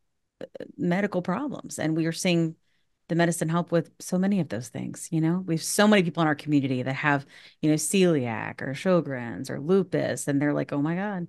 medical problems, and we are seeing the medicine help with so many of those things. You know, we have so many people in our community that have, you know, celiac or Sjogren's or lupus, and they're like, oh my god,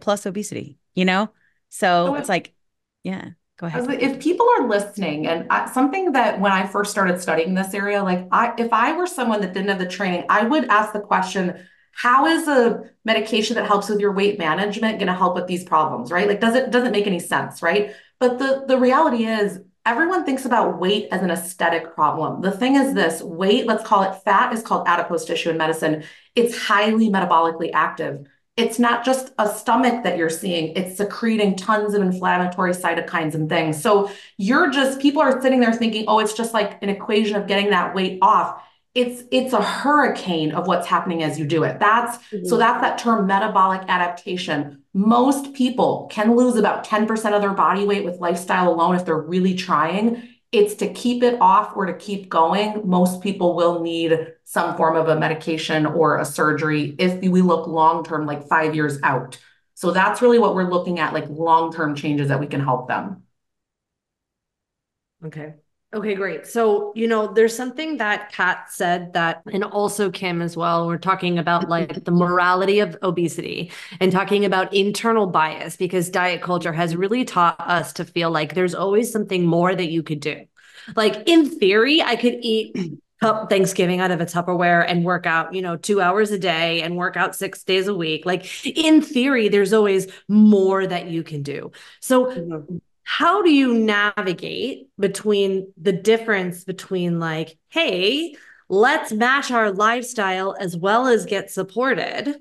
plus obesity. You know, so So it's like, yeah, go ahead. If people are listening, and I, something that when I first started studying this area, like I, if I were someone that didn't have the training, I would ask the question, how is a medication that helps with your weight management going to help with these problems, right? Like, does it doesn't make any sense, right? But the the reality is, everyone thinks about weight as an aesthetic problem. The thing is this, weight, let's call it fat, is called adipose tissue in medicine. It's highly metabolically active. It's not just a stomach that you're seeing, it's secreting tons of inflammatory cytokines and things. So you're just, people are sitting there thinking, oh, it's just like an equation of getting that weight off. It's it's a hurricane of what's happening as you do it. That's so mm-hmm. that's that term metabolic adaptation. Most people can lose about 10% of their body weight with lifestyle alone if they're really trying. It's to keep it off or to keep going. Most people will need some form of a medication or a surgery if we look long term, like five years out. So that's really what we're looking at, like long term changes that we can help them. Okay. Okay, great. So, you know, there's something that Kat said that, and also Kim as well. We're talking about [laughs] like the morality of obesity and talking about internal bias because diet culture has really taught us to feel like there's always something more that you could do. Like in theory, I could eat [clears throat] cup Thanksgiving out of a Tupperware and work out, you know, two hours a day and work out six days a week. Like in theory, there's always more that you can do. So mm-hmm. How do you navigate between the difference between like hey let's match our lifestyle as well as get supported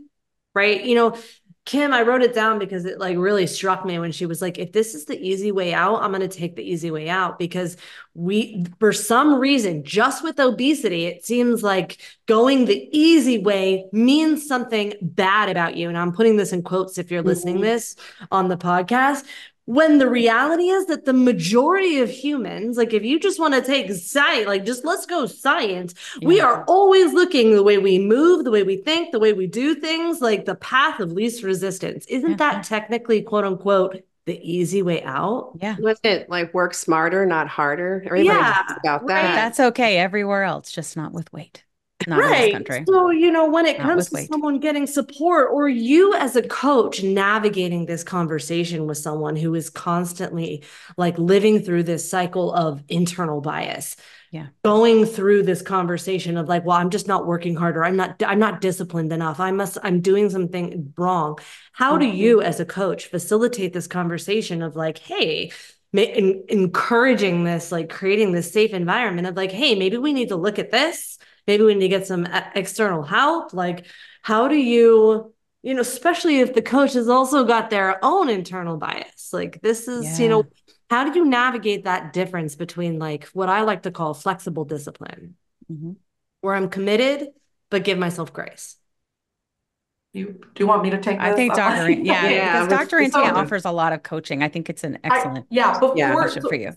right? You know kim i wrote it down because it like really struck me when she was like if this is the easy way out i'm going to take the easy way out because we for some reason just with obesity it seems like going the easy way means something bad about you. And i'm putting this in quotes if you're listening mm-hmm. this on the podcast when the reality is that the majority of humans like if you just want to take science like just let's go science we are always looking the way we move the way we think the way we do things like the path of least resistance isn't Yeah. that technically quote unquote the easy way out Yeah. Wasn't it like work smarter, not harder? Everybody Yeah, talks about right. That's okay everywhere else, just not with weight. Not in this right. country. So, you know, when it Not comes to weight. someone getting support or you as a coach navigating this conversation with someone who is constantly like living through this cycle of internal bias. Yeah. Going through this conversation of like, well, I'm just not working harder. I'm not I'm not disciplined enough. I must I'm doing something wrong. How do you as a coach facilitate this conversation of like, hey, encouraging this, like creating this safe environment of like, hey, maybe we need to look at this. Maybe we need to get some external help. Like, how do you, you know, especially if the coach has also got their own internal bias? Like, this is, you know, how do you navigate that difference between like what I like to call flexible discipline, Mhm. where I'm committed, but give myself grace? You, do you want me to take I think Dr. An- [laughs] yeah, Yeah, because Dr. with Antia offers a lot of coaching. I think it's an I- excellent yeah, before Yeah. question so, for you.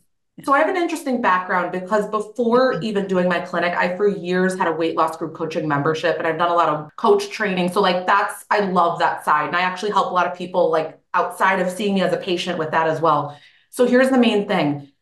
So I have an interesting background because before mm-hmm. even doing my clinic, I for years had a weight loss group coaching membership and I've done a lot of coach training. So like that's I love that side. And I actually help a lot of people like outside of seeing me as a patient with that as well. So here's the main thing.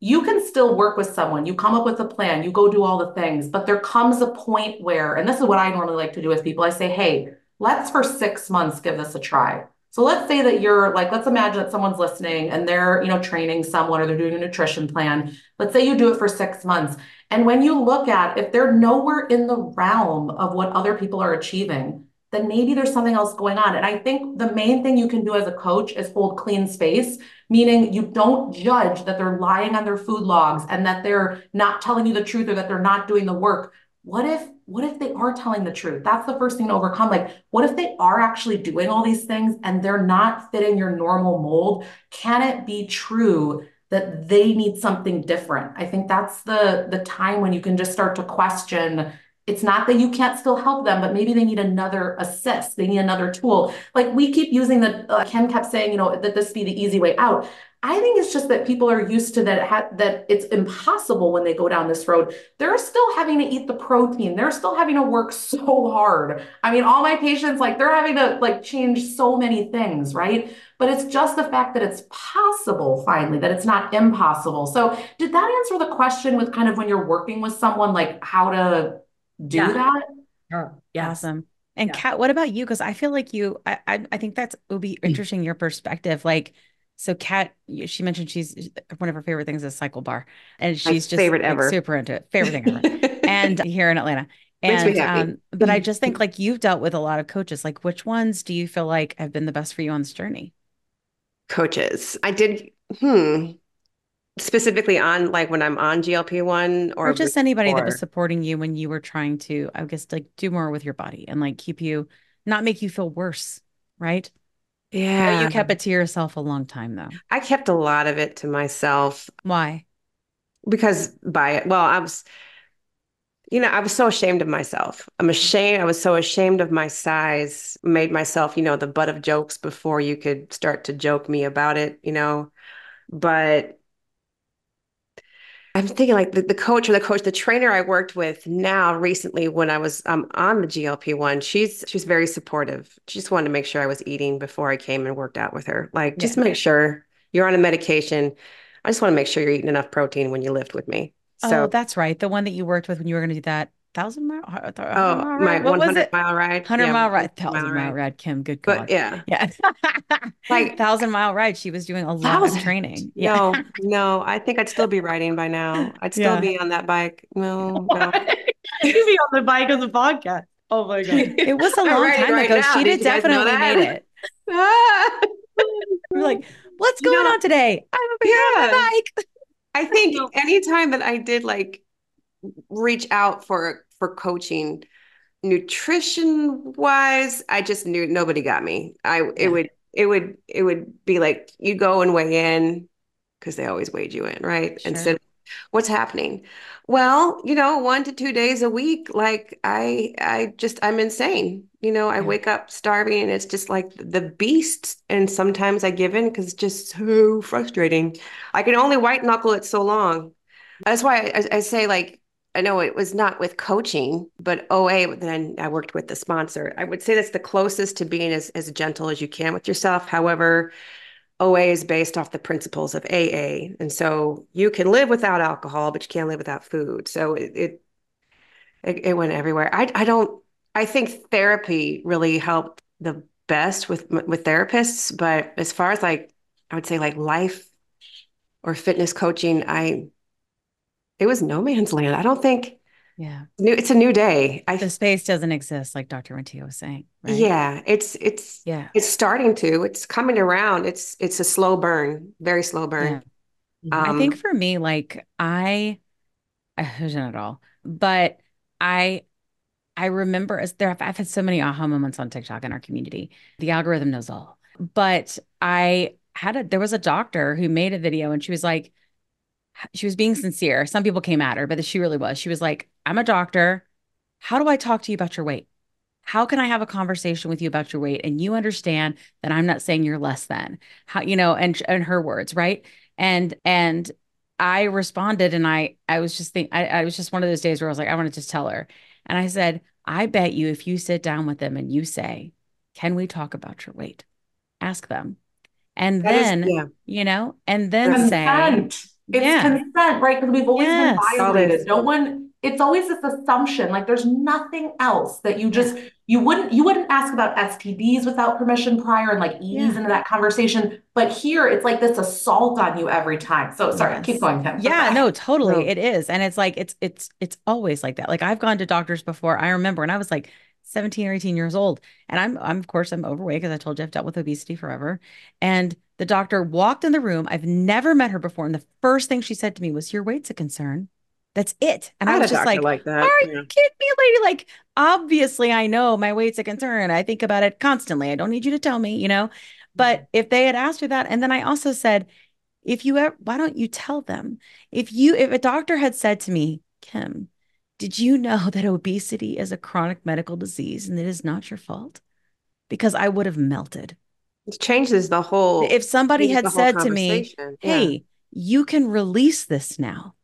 You can still work with someone. You come up with a plan, you go do all the things, but there comes a point where, and this is what I normally like to do with people. I say, hey, let's for six months give this a try. So let's say that you're like, let's imagine that someone's listening and they're, you know, training someone or they're doing a nutrition plan. Let's say you do it for six months. And when you look at if they're nowhere in the realm of what other people are achieving, then maybe there's something else going on. And I think the main thing you can do as a coach is hold clean space, meaning you don't judge that they're lying on their food logs and that they're not telling you the truth or that they're not doing the work. What if what if they are telling the truth? That's the first thing to overcome. Like, what if they are actually doing all these things and they're not fitting your normal mold? Can it be true that they need something different? I think that's the the time when you can just start to question it's not that you can't still help them, but maybe they need another assist. They need another tool. Like we keep using the, uh, Ken kept saying, you know, that this be the easy way out. I think it's just that people are used to that, ha- that it's impossible when they go down this road. They're still having to eat the protein. They're still having to work [laughs] so hard. I mean, all my patients, like they're having to like change so many things, right? But it's just the fact that it's possible finally, that it's not impossible. So did that answer the question with kind of when you're working with someone, like how to do Yeah. that? Oh, sure. Yes. Awesome. And Yeah. Kat, what about you? Because I feel like you, I, I, I think that's it would be [clears throat] interesting your perspective. Like, so Kat, she mentioned she's one of her favorite things is cycle bar, and she's just favorite like, ever. super into it, favorite thing ever. and [laughs] here in Atlanta. And um, but I [laughs] just think like you've dealt with a lot of coaches. Like, which ones do you feel like have been the best for you on this journey? coaches. I did, hmm, specifically on like when I'm on GLP one or, Or just anybody that was supporting you when you were trying to, I guess, like do more with your body and like keep you, not make you feel worse, right? Yeah, You kept it to yourself a long time though. I kept a lot of it to myself Why? because by it, well, I was, you know, I was so ashamed of myself. I'm ashamed. I was so ashamed of my size, made myself, you know, the butt of jokes before you could start to joke me about it, you know. But I'm thinking like the, the coach or the coach, the trainer I worked with now recently when I was um, on the GLP one, she's she's very supportive. She just wanted to make sure I was eating before I came and worked out with her. Like, just make sure you're on a medication. I just want to make sure you're eating enough protein when you lift with me. So oh, that's right. The one that you worked with when you were going to do that thousand mile, Oh, mile my ride. What was 100 it? mile ride. Hundred Yeah, mile ride, 100 mile thousand mile ride. Kim, good But yeah, [laughs] Yeah. Like- [laughs] thousand mile ride. She was doing a lot Thousand? of training. [laughs] Yeah. no, no, I think I'd still be riding by now. I'd still Yeah. be on that bike. No, no. you be on the bike as a podcast. Oh my god. It was a long time right ago. now. She Did did you guys know definitely made it. Ah! Like, what's going on today? I'm over here on Yeah. my bike. I think anytime that I did like reach out for for coaching, nutrition wise, I just knew nobody got me. I Yeah. it would it would it would be like you go and weigh in because they always weighed you in, right? And Sure. said, what's happening? Well, you know, one to two days a week, like I I just I'm insane. You know, I Yeah. wake up starving and it's just like the beast. And sometimes I give in because it's just so frustrating. I can only white knuckle it so long. That's why I, I say like Uh, I know it was not with coaching, but OA, then I worked with the sponsor. I would say that's the closest to being as, as gentle as you can with yourself. However, OA is based off the principles of AA. And so you can live without alcohol, but you can't live without food. So it, it It, it went everywhere. I I don't. I think therapy really helped the best with with therapists, but as far as like I would say like life or fitness coaching, I it was no man's land. I don't think Yeah. new it's a new day. I The space doesn't exist, like Dr. Rentea was saying. Right? yeah, it's it's Yeah. it's starting to. It's coming around. It's it's a slow burn, very slow burn. I Um, think for me, like I, I wasn't at all, but I, I remember as there, I've had so many aha moments on TikTok in our community. The algorithm knows all, but I had a, there was a doctor who made a video and she was like, she was being sincere. Some people came at her, but she really was. She was like, I'm a doctor. How do I talk to you about your weight? How can I have a conversation with you about your weight and you understand that I'm not saying you're less than? How, you know, and and her words, right? And and I responded and I I was just think I, I was just one of those days where I was like, I want to just tell her. And I said, I bet you if you sit down with them and you say, Can we talk about your weight? Ask them. And that is- then, yeah. you know, and then say. It's Yeah. consent, right? Because we've always Yes. been Always. violated. No one, it's always this assumption, like there's nothing else that you just you wouldn't you wouldn't ask about STDs without permission prior and like ease Yeah. into that conversation. But here it's like this assault on you every time. So sorry, Yes. keep going, Kim. Yeah, no, totally. No. It is. And it's like it's it's it's always like that. Like I've gone to doctors before. I remember when I was like 17 or 18 years old. And I'm I'm of course I'm overweight because I told you I've dealt with obesity forever. And the doctor walked in the room. I've never met her before. And the first thing she said to me was, Your weight's a concern. That's it. And I, had was just like, like that. Are yeah. you kidding me, lady? Like, obviously, I know my weight's a concern. I think about it constantly. I don't need you to tell me, you know. But mm-hmm. if they had asked her that, and then I also said, if you ever, why don't you tell them? If you, if a doctor had said to me, Kim, did you know that obesity is a chronic medical disease and it is not your fault? Because I would have melted. It changes the whole If somebody had said to me, conversation. Yeah. hey, you can release this now.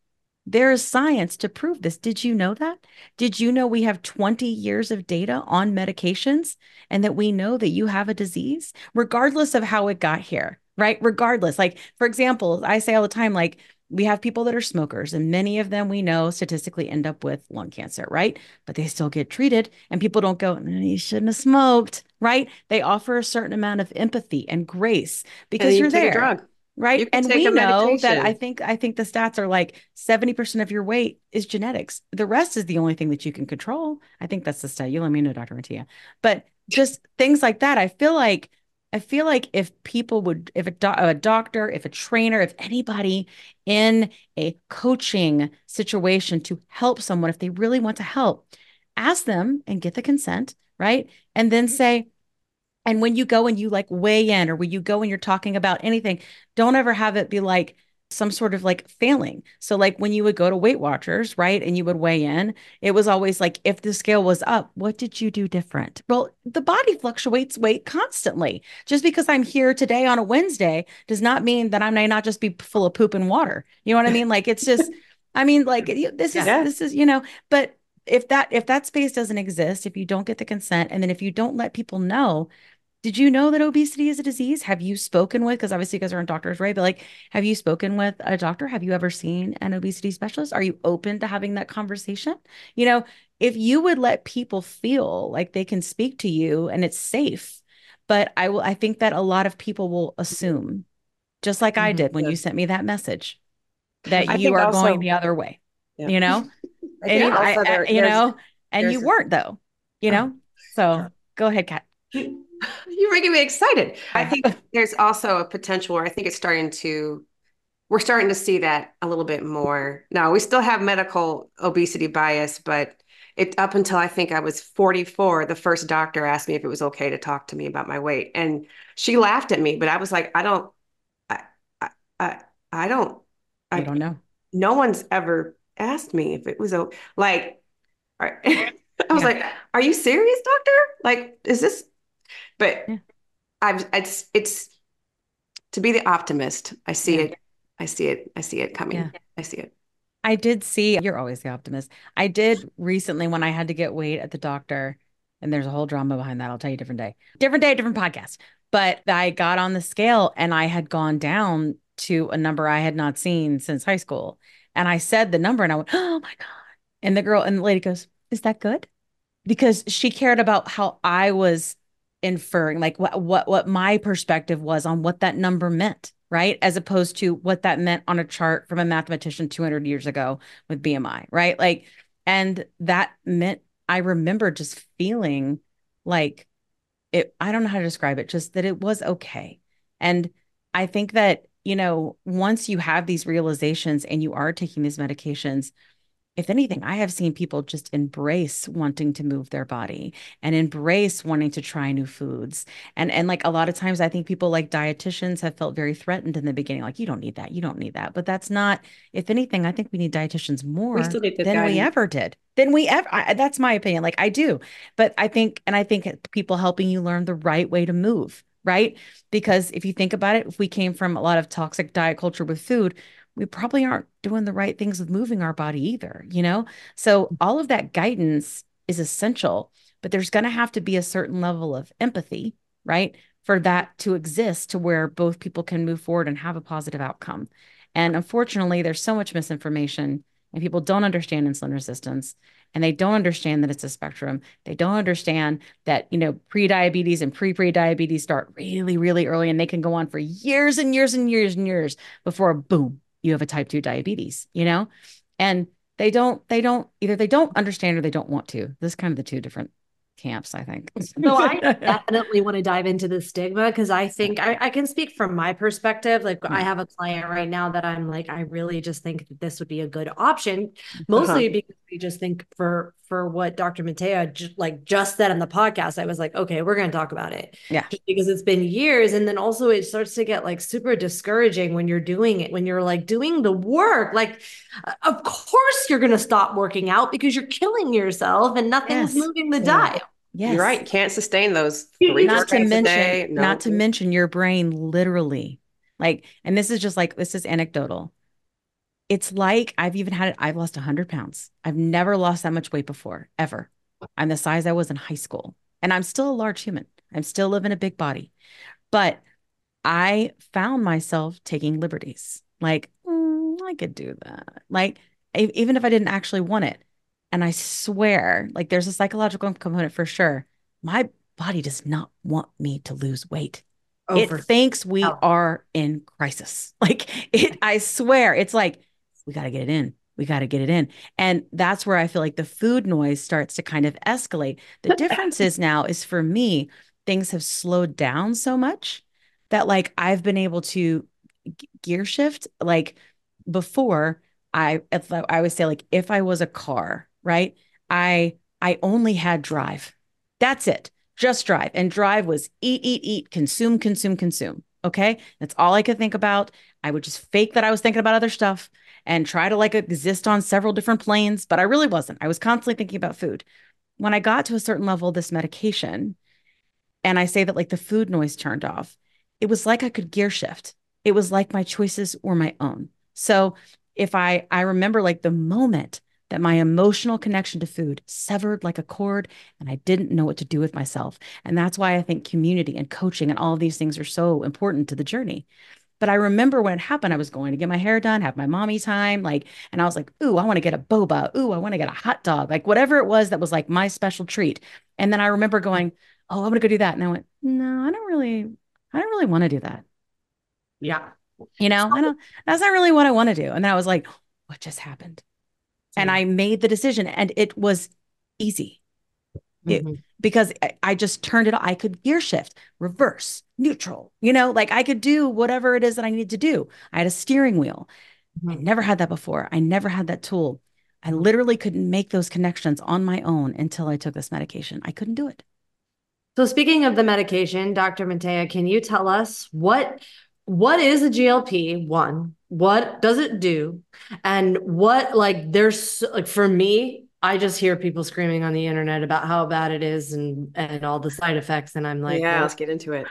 There is science to prove this. Did you know that? Did you know we have 20 years of data on medications and that we know that you have a disease, regardless of how it got here, right? Regardless. Like, for example, I say all the time, like, we have people that are smokers, and many of them we know statistically end up with lung cancer, right? But they still get treated, and people don't go, "Mm, you shouldn't have smoked, right? They offer a certain amount of empathy and grace because you you're take there right You and we know that i think i think the stats are like 70% of your weight is genetics the rest is the only thing that you can control i think that's the stat you let me know dr Matthea. but just things like that i feel like i feel like if people would if a, doc, a doctor if a trainer if anybody in a coaching situation to help someone if they really want to help ask them and get the consent right? And then mm-hmm. say and when you go and you like weigh in, or when you go and you're talking about anything, don't ever have it be like some sort of like failing. So, like when you would go to Weight Watchers, right, and you would weigh in, it was always like, if the scale was up, what did you do different? Well, the body fluctuates weight constantly. Just because I'm here today on a Wednesday does not mean that I may not just be full of poop and water. You know what I mean? Like, it's just, [laughs] I mean, like, this is, Yeah. this is, you know, but if that if that space doesn't exist if you don't get the consent and then if you don't let people know did you know that obesity is a disease? Have you spoken with, because obviously you guys aren't doctors, right? But like, have you spoken with a doctor? Have you ever seen an obesity specialist? Are you open to having that conversation? You know, if you would let people feel like they can speak to you and it's safe, but I will, I think that a lot of people will assume, just like I Mhm. did when Yeah. you sent me that message, that I you are also- going the other way, Yeah. you know? [laughs] And I- I- there- you know, and you weren't though, you know? So go ahead, Kat. You're making me excited. I think there's also a potential where I think it's starting to, we're starting to see that a little bit more. Now, we still have medical obesity bias, but it up until I think I was 44, the first doctor asked me if it was okay to talk to me about my weight. And she laughed at me, but I was like, I don't, I, I, I, I don't, I don't know. no one's ever asked me if it was o- like, [laughs] I was Yeah. like, are you serious, doctor? Like, is this, but Yeah. I've, it's, it's to be the optimist. I see Yeah. it. I see it. I see it coming. Yeah. I see it. I did see, you're always the optimist. I did recently when I had to get weight at the doctor, and there's a whole drama behind that. I'll tell you a different day, different day, different podcast. But I got on the scale and I had gone down to a number I had not seen since high school. And I said the number and I went, [gasps] oh my God. And the girl and the lady goes, is that good? Because she cared about how I was inferring, like what what what my perspective was on what that number meant, right? As opposed to what that meant on a chart from a mathematician 200 years ago with BMI, right? Like, and that meant I remember just feeling like it, I don't know how to describe it, just that it was okay. And I think that, you know, once you have these realizations and you are taking these medications, if anything, I have seen people just embrace wanting to move their body and embrace wanting to try new foods. And and like a lot of times I think people like dietitians have felt very threatened in the beginning, like, you don't need that, you don't need that. But that's not, if anything, I think we need dietitians more than guidance. we ever did. Than we ever I, that's my opinion. Like I do. But I think, and I think people helping you learn the right way to move, right? Because if you think about it, if we came from a lot of toxic diet culture with food, we probably aren't doing the right things with moving our body either, you know? So all of that guidance is essential, but there's going to have to be a certain level of empathy, right? For that to exist to where both people can move forward and have a positive outcome. And unfortunately, there's so much misinformation and people don't understand insulin resistance and they don't understand that it's a spectrum. They don't understand that, you know, pre-diabetes and pre-pre-diabetes start really, really early and they can go on for years and years and years and years before boom, you have a type 2 diabetes, you know? And they don't, they don't either they don't understand or they don't want to. This is kind of the two different camps, I think. [laughs] so I definitely want to dive into the stigma because I think I, I, can speak from my perspective. Like I have a client right now that I'm like, I really just think that this would be a good option, mostly uh-huh. because we just think for for what Dr. Matthea j- like just said in the podcast, I was like, okay, we're gonna talk about it. Yeah. Just because it's been years. And then also it starts to get like super discouraging when you're doing it, when you're like doing the work. Like, of course you're gonna stop working out because you're killing yourself and nothing's yes. moving the yeah. dial. Yes. You're right. Can't sustain those three not to mention, not to mention your brain literally. Like, and this is just like this is anecdotal. It's like I've even had it, I've lost 100 pounds. I've never lost that much weight before, ever. I'm the size I was in high school, and I'm still a large human. I'm still living a big body. But I found myself taking liberties. Like, mm, I could do that. Like, even if I didn't actually want it. And I swear, like there's a psychological component for sure. My body does not want me to lose weight. Over. It thinks we oh. are in crisis. [laughs] Like it, [laughs] I swear, it's like, we got to get it in. We got to get it in. And that's where I feel like the food noise starts to kind of escalate. The difference is now is for me, things have slowed down so much that like I've been able to gear shift. Like before, I I would say like if I was a car, right? I I only had drive. That's it. Just drive. And drive was eat, eat, eat, consume, consume, consume. Okay. That's all I could think about. I would just fake that I was thinking about other stuff and try to like exist on several different planes, but I really wasn't. I was constantly thinking about food. When I got to a certain level of this medication, and I say that like the food noise turned off, it was like I could gear shift. It was like my choices were my own. So if I I remember like the moment that my emotional connection to food severed like a cord and I didn't know what to do with myself. And that's why I think community and coaching and all of these things are so important to the journey. But I remember when it happened, I was going to get my hair done, have my mommy time, like, and I was like, ooh, I want to get a boba. Ooh, I want to get a hot dog, like whatever it was that was like my special treat. And then I remember mm-hmm. going, oh, I'm going to go do that. And I went, no, I don't really, I don't really want to do that. Yeah. You know, I don't, that's not really what I want to do. And then I was like, what just happened? And I made the decision and it was easy. Mm-hmm. Because I just turned it I could gear shift, reverse, neutral, you know, like I could do whatever it is that I needed to do. I had a steering wheel. Mm-hmm. I never had that before. I never had that tool. I literally couldn't make those connections on my own until I took this medication. I couldn't do it. So speaking of the medication, Dr. Matthea, can you tell us what what is a GLP one? What does it do? And what like there's like for me, I just hear people screaming on the internet about how bad it is and and all the side effects, and I'm like, yeah, well, let's get into it.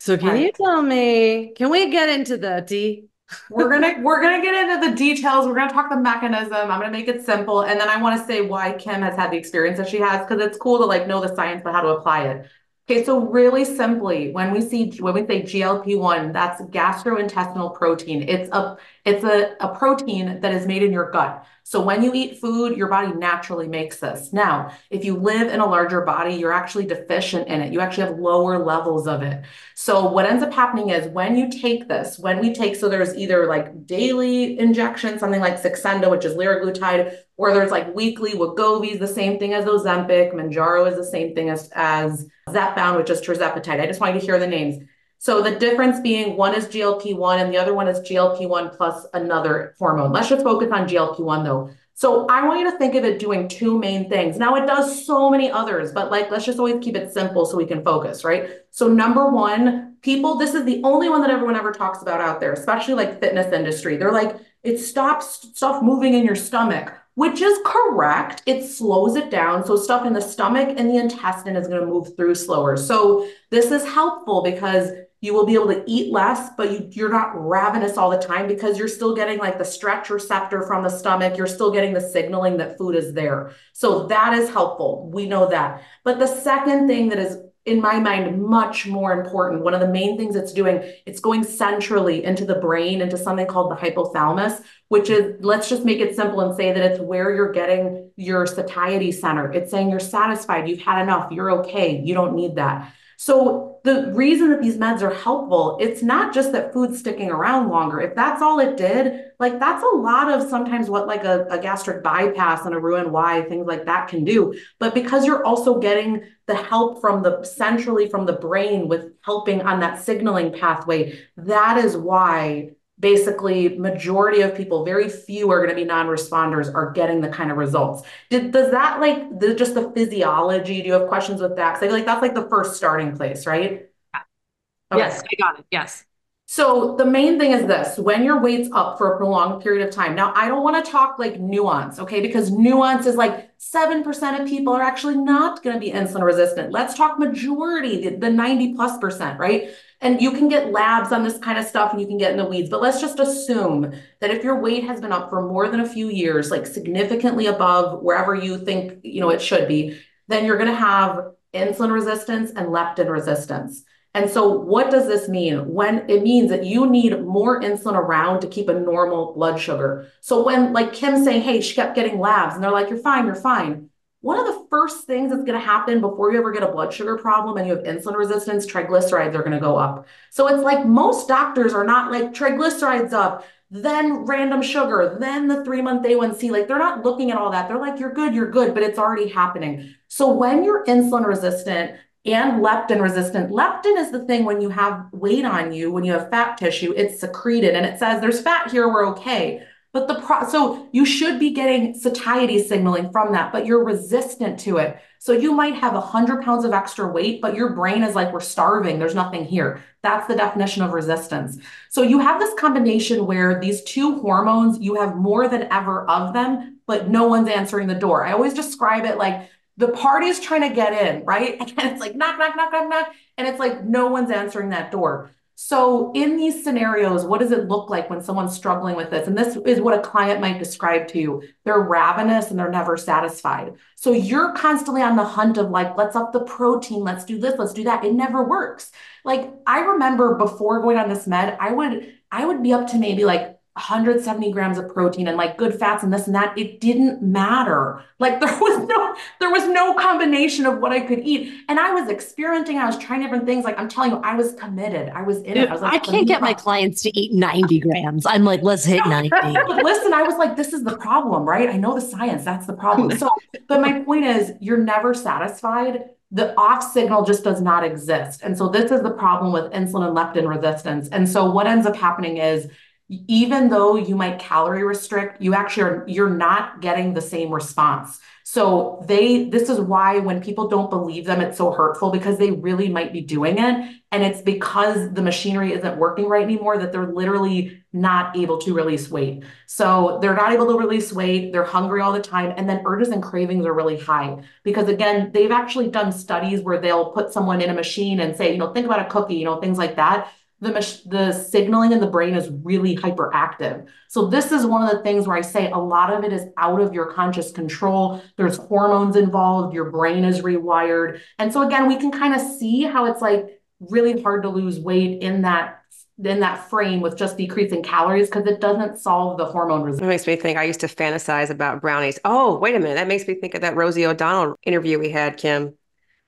So can you tell me? Can we get into the tea? we're gonna we're gonna get into the details. We're gonna talk the mechanism. I'm gonna make it simple, and then I want to say why Kim has had the experience that she has because it's cool to like know the science but how to apply it. Okay, so really simply, when we see when we say GLP-1, that's gastrointestinal protein. It's a it's a, a protein that is made in your gut. So when you eat food, your body naturally makes this. Now, if you live in a larger body, you're actually deficient in it. You actually have lower levels of it. So what ends up happening is when you take this, when we take, so there's either like daily injection, something like Saxenda, which is liraglutide, or there's like weekly Wegovy is the same thing as Ozempic, Mounjaro is the same thing as, as Zepbound, which is tirzepatide. I just want you to hear the names. So the difference being one is GLP-1 and the other one is GLP-1 plus another hormone. Let's just focus on GLP-1 though. So I want you to think of it doing two main things. Now it does so many others, but like let's just always keep it simple so we can focus, right? So number one, people, this is the only one that everyone ever talks about out there, especially like fitness industry. They're like, it stops stuff moving in your stomach, which is correct. It slows it down. So stuff in the stomach and the intestine is going to move through slower. So this is helpful because you will be able to eat less, but you, you're not ravenous all the time because you're still getting like the stretch receptor from the stomach. You're still getting the signaling that food is there. So that is helpful. We know that. But the second thing that is in my mind much more important one of the main things it's doing it's going centrally into the brain into something called the hypothalamus which is let's just make it simple and say that it's where you're getting your satiety center it's saying you're satisfied you've had enough you're okay you don't need that so the reason that these meds are helpful, it's not just that food's sticking around longer. If that's all it did, like that's a lot of sometimes what like a, a gastric bypass and a Roux-en-Y, things like that can do. But because you're also getting the help from the centrally from the brain with helping on that signaling pathway, that is why basically majority of people very few are going to be non-responders are getting the kind of results. Did, does that like the, just the physiology do you have questions with that? Because i feel like that's like the first starting place right? Yeah. okay. yes i got it yes. So the main thing is this when your weight's up for a prolonged period of time now i don't want to talk like nuance okay? Because nuance is like 7% of people are actually not going to be insulin resistant. Let's talk majority the, the 90 plus percent right and you can get labs on this kind of stuff and you can get in the weeds, but let's just assume that if your weight has been up for more than a few years, like significantly above wherever you think, you know, it should be, then you're going to have insulin resistance and leptin resistance. And so what does this mean? When it means that you need more insulin around to keep a normal blood sugar. So when like Kim's saying, hey, she kept getting labs and they're like, you're fine, you're fine one of the first things that's going to happen before you ever get a blood sugar problem and you have insulin resistance, triglycerides are going to go up. So it's like most doctors are not like triglycerides up, then random sugar, then the three month A1C. Like they're not looking at all that. They're like, you're good, you're good, but it's already happening. So when you're insulin resistant, and leptin resistant. Leptin is the thing when you have weight on you, when you have fat tissue, it's secreted and it says there's fat here, we're okay. But the pro so you should be getting satiety signaling from that, but you're resistant to it. So you might have a hundred pounds of extra weight, but your brain is like, we're starving. There's nothing here. That's the definition of resistance. So you have this combination where these two hormones, you have more than ever of them, but no one's answering the door. I always describe it like the party's trying to get in, right? [laughs] And it's like knock, knock, knock, knock, knock. And it's like no one's answering that door. So, in these scenarios, what does it look like when someone's struggling with this? And this is what a client might describe to you. They're ravenous and they're never satisfied. So, you're constantly on the hunt of like, let's up the protein, let's do this, let's do that. It never works. Like, I remember before going on this med, I would I would be up to maybe like 170 grams of protein and like good fats and this and that it didn't matter. Like there was no there was no combination of what i could eat. And i was experimenting i was trying different things. Like i'm telling you i was committed. I was in Dude, it. I was like i can't get my clients to eat 90 grams. I'm like let's hit 90 [laughs] listen i was like this is the problem right? I know the science. That's the problem. So but my point is you're never satisfied. The off signal just does not exist. And so this is the problem with insulin and leptin resistance. And so what ends up happening is even though you might calorie restrict, you actually are you're not getting the same response. So they this is why when people don't believe them, it's so hurtful because they really might be doing it. And it's because the machinery isn't working right anymore that they're literally not able to release weight. So they're not able to release weight, they're hungry all the time, and then urges and cravings are really high. Because again, they've actually done studies where they'll put someone in a machine and say, you know, think about a cookie, you know, things like that the, the signaling in the brain is really hyperactive. So this is one of the things where I say a lot of it is out of your conscious control. There's hormones involved, your brain is rewired. And so again, we can kind of see how it's like really hard to lose weight in that in that frame with just decreasing calories because it doesn't solve the hormone resistance. It makes me think I used to fantasize about brownies. Oh, wait a minute. That makes me think of that Rosie O'Donnell interview we had, Kim,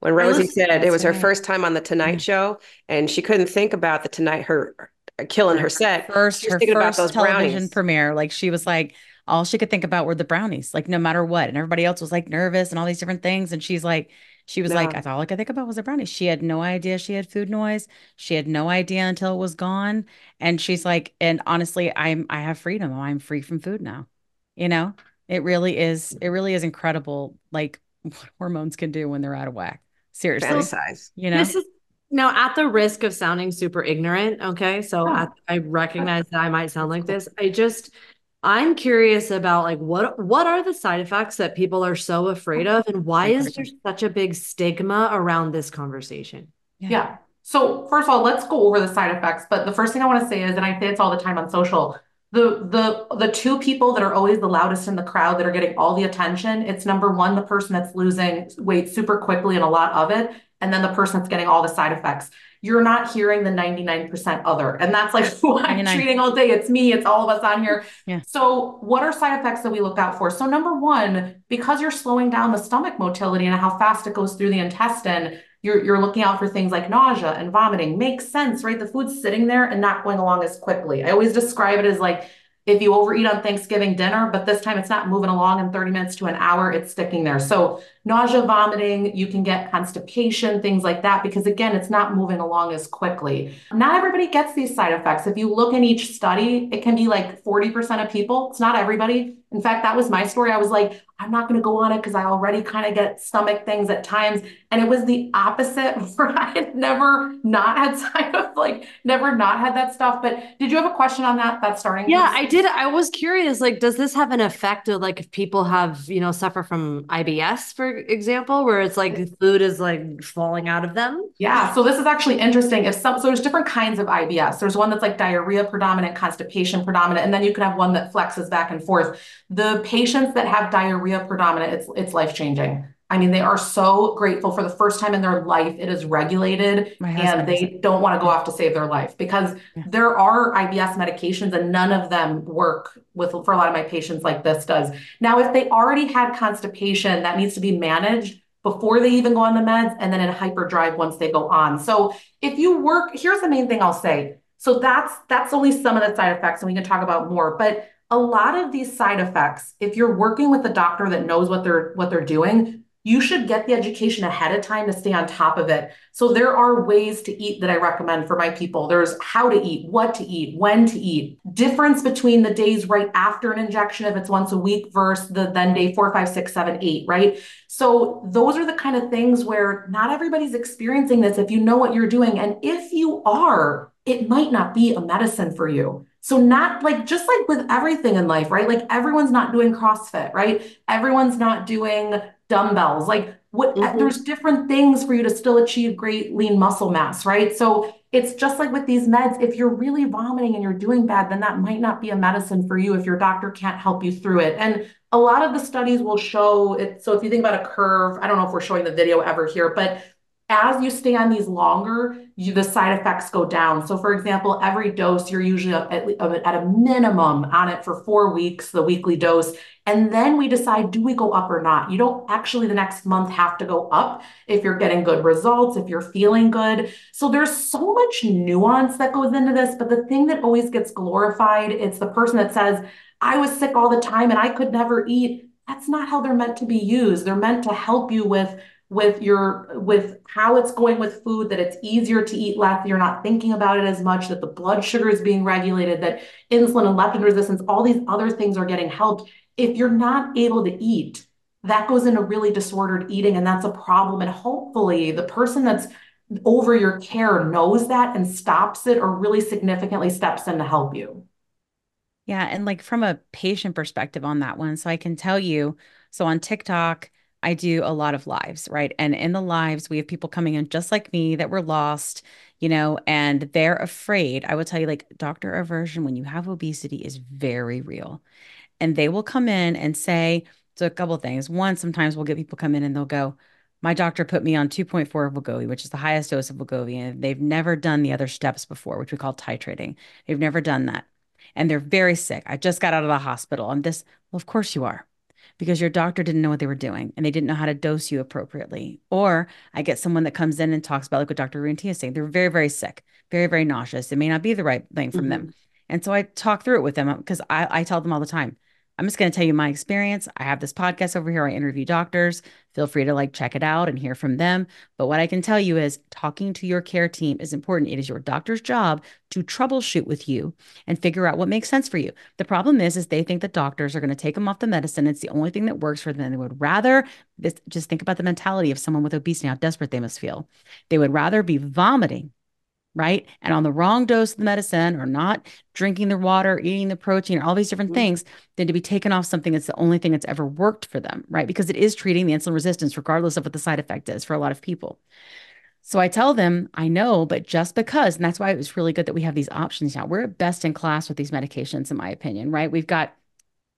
when Rosie said it was her first time on the Tonight Yeah. Show and she couldn't think about the Tonight, her uh, killing her set. First, She was her thinking about first those television brownies. premiere, like she was like, all she could think about were the brownies, like no matter what. And everybody else was like nervous and all these different things. And she's like, she was like, No. that's all I could think about was the brownies. She had no idea she had food noise. She had no idea until it was gone. And she's like, and honestly, I'm I have freedom. I'm free from food now. You know, it really is, it really is incredible, like [laughs] what hormones can do when they're out of whack. Seriously. Fantasize. You know? This is now at the risk of sounding super ignorant. Okay. So Yeah. I, I recognize that I might sound like this. I just, I'm curious about like what what are the side effects that people are so afraid of and why is there such a big stigma around this conversation? Yeah. So first of all, let's go over the side effects. But the first thing I want to say is, and I say it's all the time on social, the the the two people that are always the loudest in the crowd that are getting all the attention, it's number one, the person that's losing weight super quickly and a lot of it, and then the person that's getting all the side effects. You're not hearing the 99% other. And that's like [laughs] who I'm 99. treating all day. It's me, it's all of us on here. Yeah. So, what are side effects that we look out for? So, number one, because you're slowing down the stomach motility and how fast it goes through the intestine, you're, you're looking out for things like nausea and vomiting. Makes sense, right? The food's sitting there and not going along as quickly. I always describe it as like if you overeat on Thanksgiving dinner, but this time it's not moving along in 30 minutes to an hour, it's sticking there. So, nausea, vomiting, you can get constipation, things like that, because again, it's not moving along as quickly. Not everybody gets these side effects. If you look in each study, it can be like 40% of people. It's not everybody. In fact, that was my story. I was like, I'm not going to go on it because I already kind of get stomach things at times. And it was the opposite [laughs] where I had never not had side of like never not had that stuff. But did you have a question on that? That starting? Yeah? I did. I was curious, like, does this have an effect of like if people have, you know, suffer from IBS, for example, where it's like food is like falling out of them? Yeah, so this is actually interesting. If some, so there's different kinds of IBS. There's one that's like diarrhea predominant, constipation predominant, and then you can have one that flexes back and forth. The patients that have diarrhea predominant, it's it's life changing. I mean, they are so grateful for the first time in their life it is regulated and they don't want to go off to save their life because Yeah. there are IBS medications and none of them work with for a lot of my patients like this does. Now, if they already had constipation, that needs to be managed before they even go on the meds and then in hyperdrive once they go on. So if you work, here's the main thing I'll say. So that's that's only some of the side effects, and we can talk about more. But a lot of these side effects, if you're working with a doctor that knows what they're what they're doing, you should get the education ahead of time to stay on top of it. So there are ways to eat that I recommend for my people. There's how to eat, what to eat, when to eat, difference between the days right after an injection, if it's once a week, versus the then day four, five, six, seven, eight, right? So those are the kind of things where not everybody's experiencing this if you know what you're doing. And if you are, it might not be a medicine for you. So not like just like with everything in life, right? Like everyone's not doing CrossFit, right? Everyone's not doing dumbbells. Like what Mhm. there's different things for you to still achieve great lean muscle mass, right? So it's just like with these meds, if you're really vomiting and you're doing bad, then that might not be a medicine for you if your doctor can't help you through it. And a lot of the studies will show it. So if you think about a curve, I don't know if we're showing the video ever here, but as you stay on these longer, you, the side effects go down. So, for example, every dose, you're usually at, at a minimum on it for four weeks, the weekly dose. And then we decide do we go up or not? You don't actually the next month have to go up if you're getting good results, if you're feeling good. So, there's so much nuance that goes into this. But the thing that always gets glorified, it's the person that says, I was sick all the time and I could never eat. That's not how they're meant to be used. They're meant to help you with with your with how it's going with food that it's easier to eat less you're not thinking about it as much that the blood sugar is being regulated that insulin and leptin resistance all these other things are getting helped if you're not able to eat that goes into really disordered eating and that's a problem and hopefully the person that's over your care knows that and stops it or really significantly steps in to help you Yeah. And like from a patient perspective on that one, so I can tell you, so on TikTok, I do a lot of lives, right? And in the lives, we have people coming in just like me that were lost, you know, and they're afraid. I will tell you, like, doctor aversion when you have obesity is very real. And they will come in and say, so a couple things. One, sometimes we'll get people come in and they'll go, my doctor put me on 2.4 of Wegovy, which is the highest dose of Wegovy, and they've never done the other steps before, which we call titrating. They've never done that. And they're very sick. I just got out of the hospital. I'm this, well, of course you are, because your doctor didn't know what they were doing and they didn't know how to dose you appropriately. Or I get someone that comes in and talks about, like what Dr. Rentea is saying, they're very, very sick, very, very nauseous. It may not be the right thing from mm-hmm. them. And so I talk through it with them because I, I tell them all the time, I'm just going to tell you my experience. I have this podcast over here. I interview doctors. Feel free to like check it out and hear from them. But what I can tell you is talking to your care team is important. It is your doctor's job to troubleshoot with you and figure out what makes sense for you. The problem is, is they think that doctors are going to take them off the medicine. It's the only thing that works for them. They would rather just think about the mentality of someone with obesity, how desperate they must feel. They would rather be vomiting right? And on the wrong dose of the medicine or not drinking the water, eating the protein, or all these different mm-hmm. things, than to be taken off something that's the only thing that's ever worked for them, right? Because it is treating the insulin resistance, regardless of what the side effect is for a lot of people. So I tell them, I know, but just because, and that's why it was really good that we have these options now. We're best in class with these medications, in my opinion, right? We've got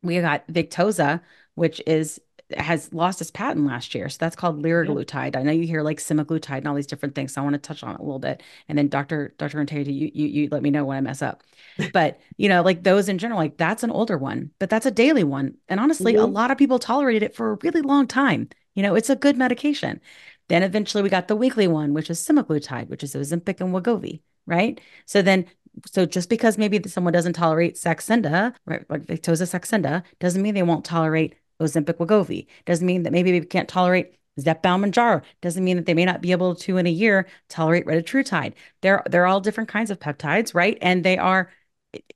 we got Victoza, which is has lost its patent last year. So that's called liraglutide. I know you hear like semaglutide and all these different things. So I want to touch on it a little bit. And then Dr. Dr. Integrity, you, you, you let me know when I mess up. [laughs] But, you know, like those in general, like that's an older one, but that's a daily one. And honestly, mm-hmm. a lot of people tolerated it for a really long time. You know, it's a good medication. Then eventually we got the weekly one, which is semaglutide, which is Ozempic and Wegovy, right? So then so just because maybe someone doesn't tolerate Saxenda, right, like Victoza Saxenda, doesn't mean they won't tolerate Ozempic Wegovy. Doesn't mean that maybe they can't tolerate Zepbound Mounjaro. Doesn't mean that they may not be able to in a year tolerate retatrutide. They're they're all different kinds of peptides, right? And they are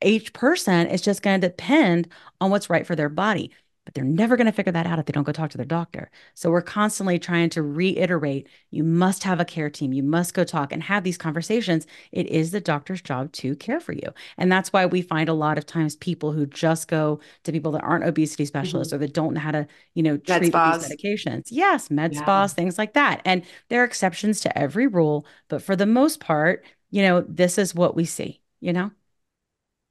each person is just going to depend on what's right for their body but they're never going to figure that out if they don't go talk to their doctor. So we're constantly trying to reiterate you must have a care team. You must go talk and have these conversations. It is the doctor's job to care for you. And that's why we find a lot of times people who just go to people that aren't obesity specialists mm-hmm. or that don't know how to, you know, treat these medications. Yes, med yeah. spas, things like that. And there are exceptions to every rule, but for the most part, you know, this is what we see, you know?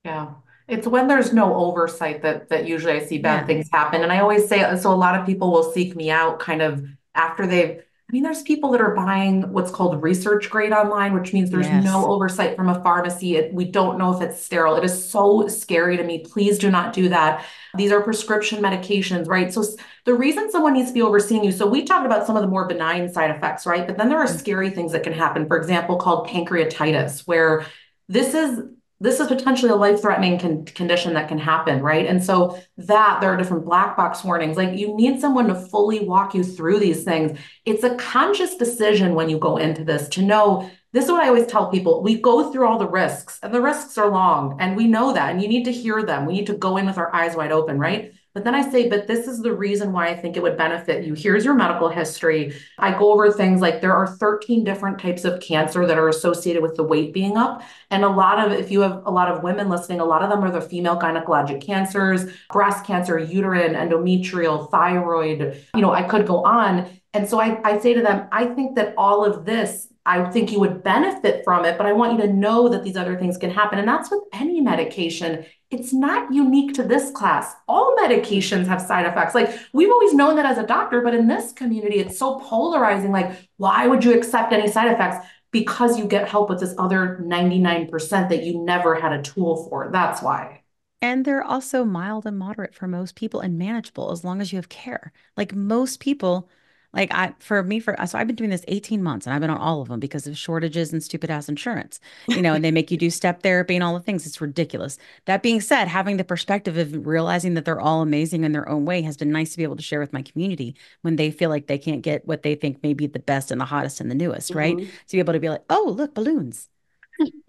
Yeah. It's when there's no oversight that that usually I see bad yeah. things happen. And I always say so a lot of people will seek me out kind of after they've I mean, there's people that are buying what's called research grade online, which means there's yes. no oversight from a pharmacy. It, we don't know if it's sterile. It is so scary to me. Please do not do that. These are prescription medications, right? So the reason someone needs to be overseeing you. So we talked about some of the more benign side effects, right? But then there are mm-hmm. scary things that can happen. For example, called pancreatitis, where this is this is potentially a life-threatening con- condition that can happen, right? And so that there are different black box warnings. Like you need someone to fully walk you through these things. It's a conscious decision when you go into this to know this is what I always tell people. We go through all the risks, and the risks are long, and we know that, and you need to hear them. We need to go in with our eyes wide open, right? But then I say, but this is the reason why I think it would benefit you. Here's your medical history. I go over things like there are 13 different types of cancer that are associated with the weight being up. And a lot of, if you have a lot of women listening, a lot of them are the female gynecologic cancers, breast cancer, uterine, endometrial, thyroid. You know, I could go on. And so I, I say to them, I think that all of this I think you would benefit from it, but I want you to know that these other things can happen. And that's with any medication. It's not unique to this class. All medications have side effects. Like we've always known that as a doctor, but in this community, it's so polarizing. Like, why would you accept any side effects? Because you get help with this other 99% that you never had a tool for. That's why. And they're also mild and moderate for most people and manageable as long as you have care. Like most people like I for me for so I've been doing this 18 months and I've been on all of them because of shortages and stupid ass insurance. You know, and they make you do step therapy and all the things. It's ridiculous. That being said, having the perspective of realizing that they're all amazing in their own way has been nice to be able to share with my community when they feel like they can't get what they think may be the best and the hottest and the newest, mm-hmm. right? To be able to be like, "Oh, look, balloons."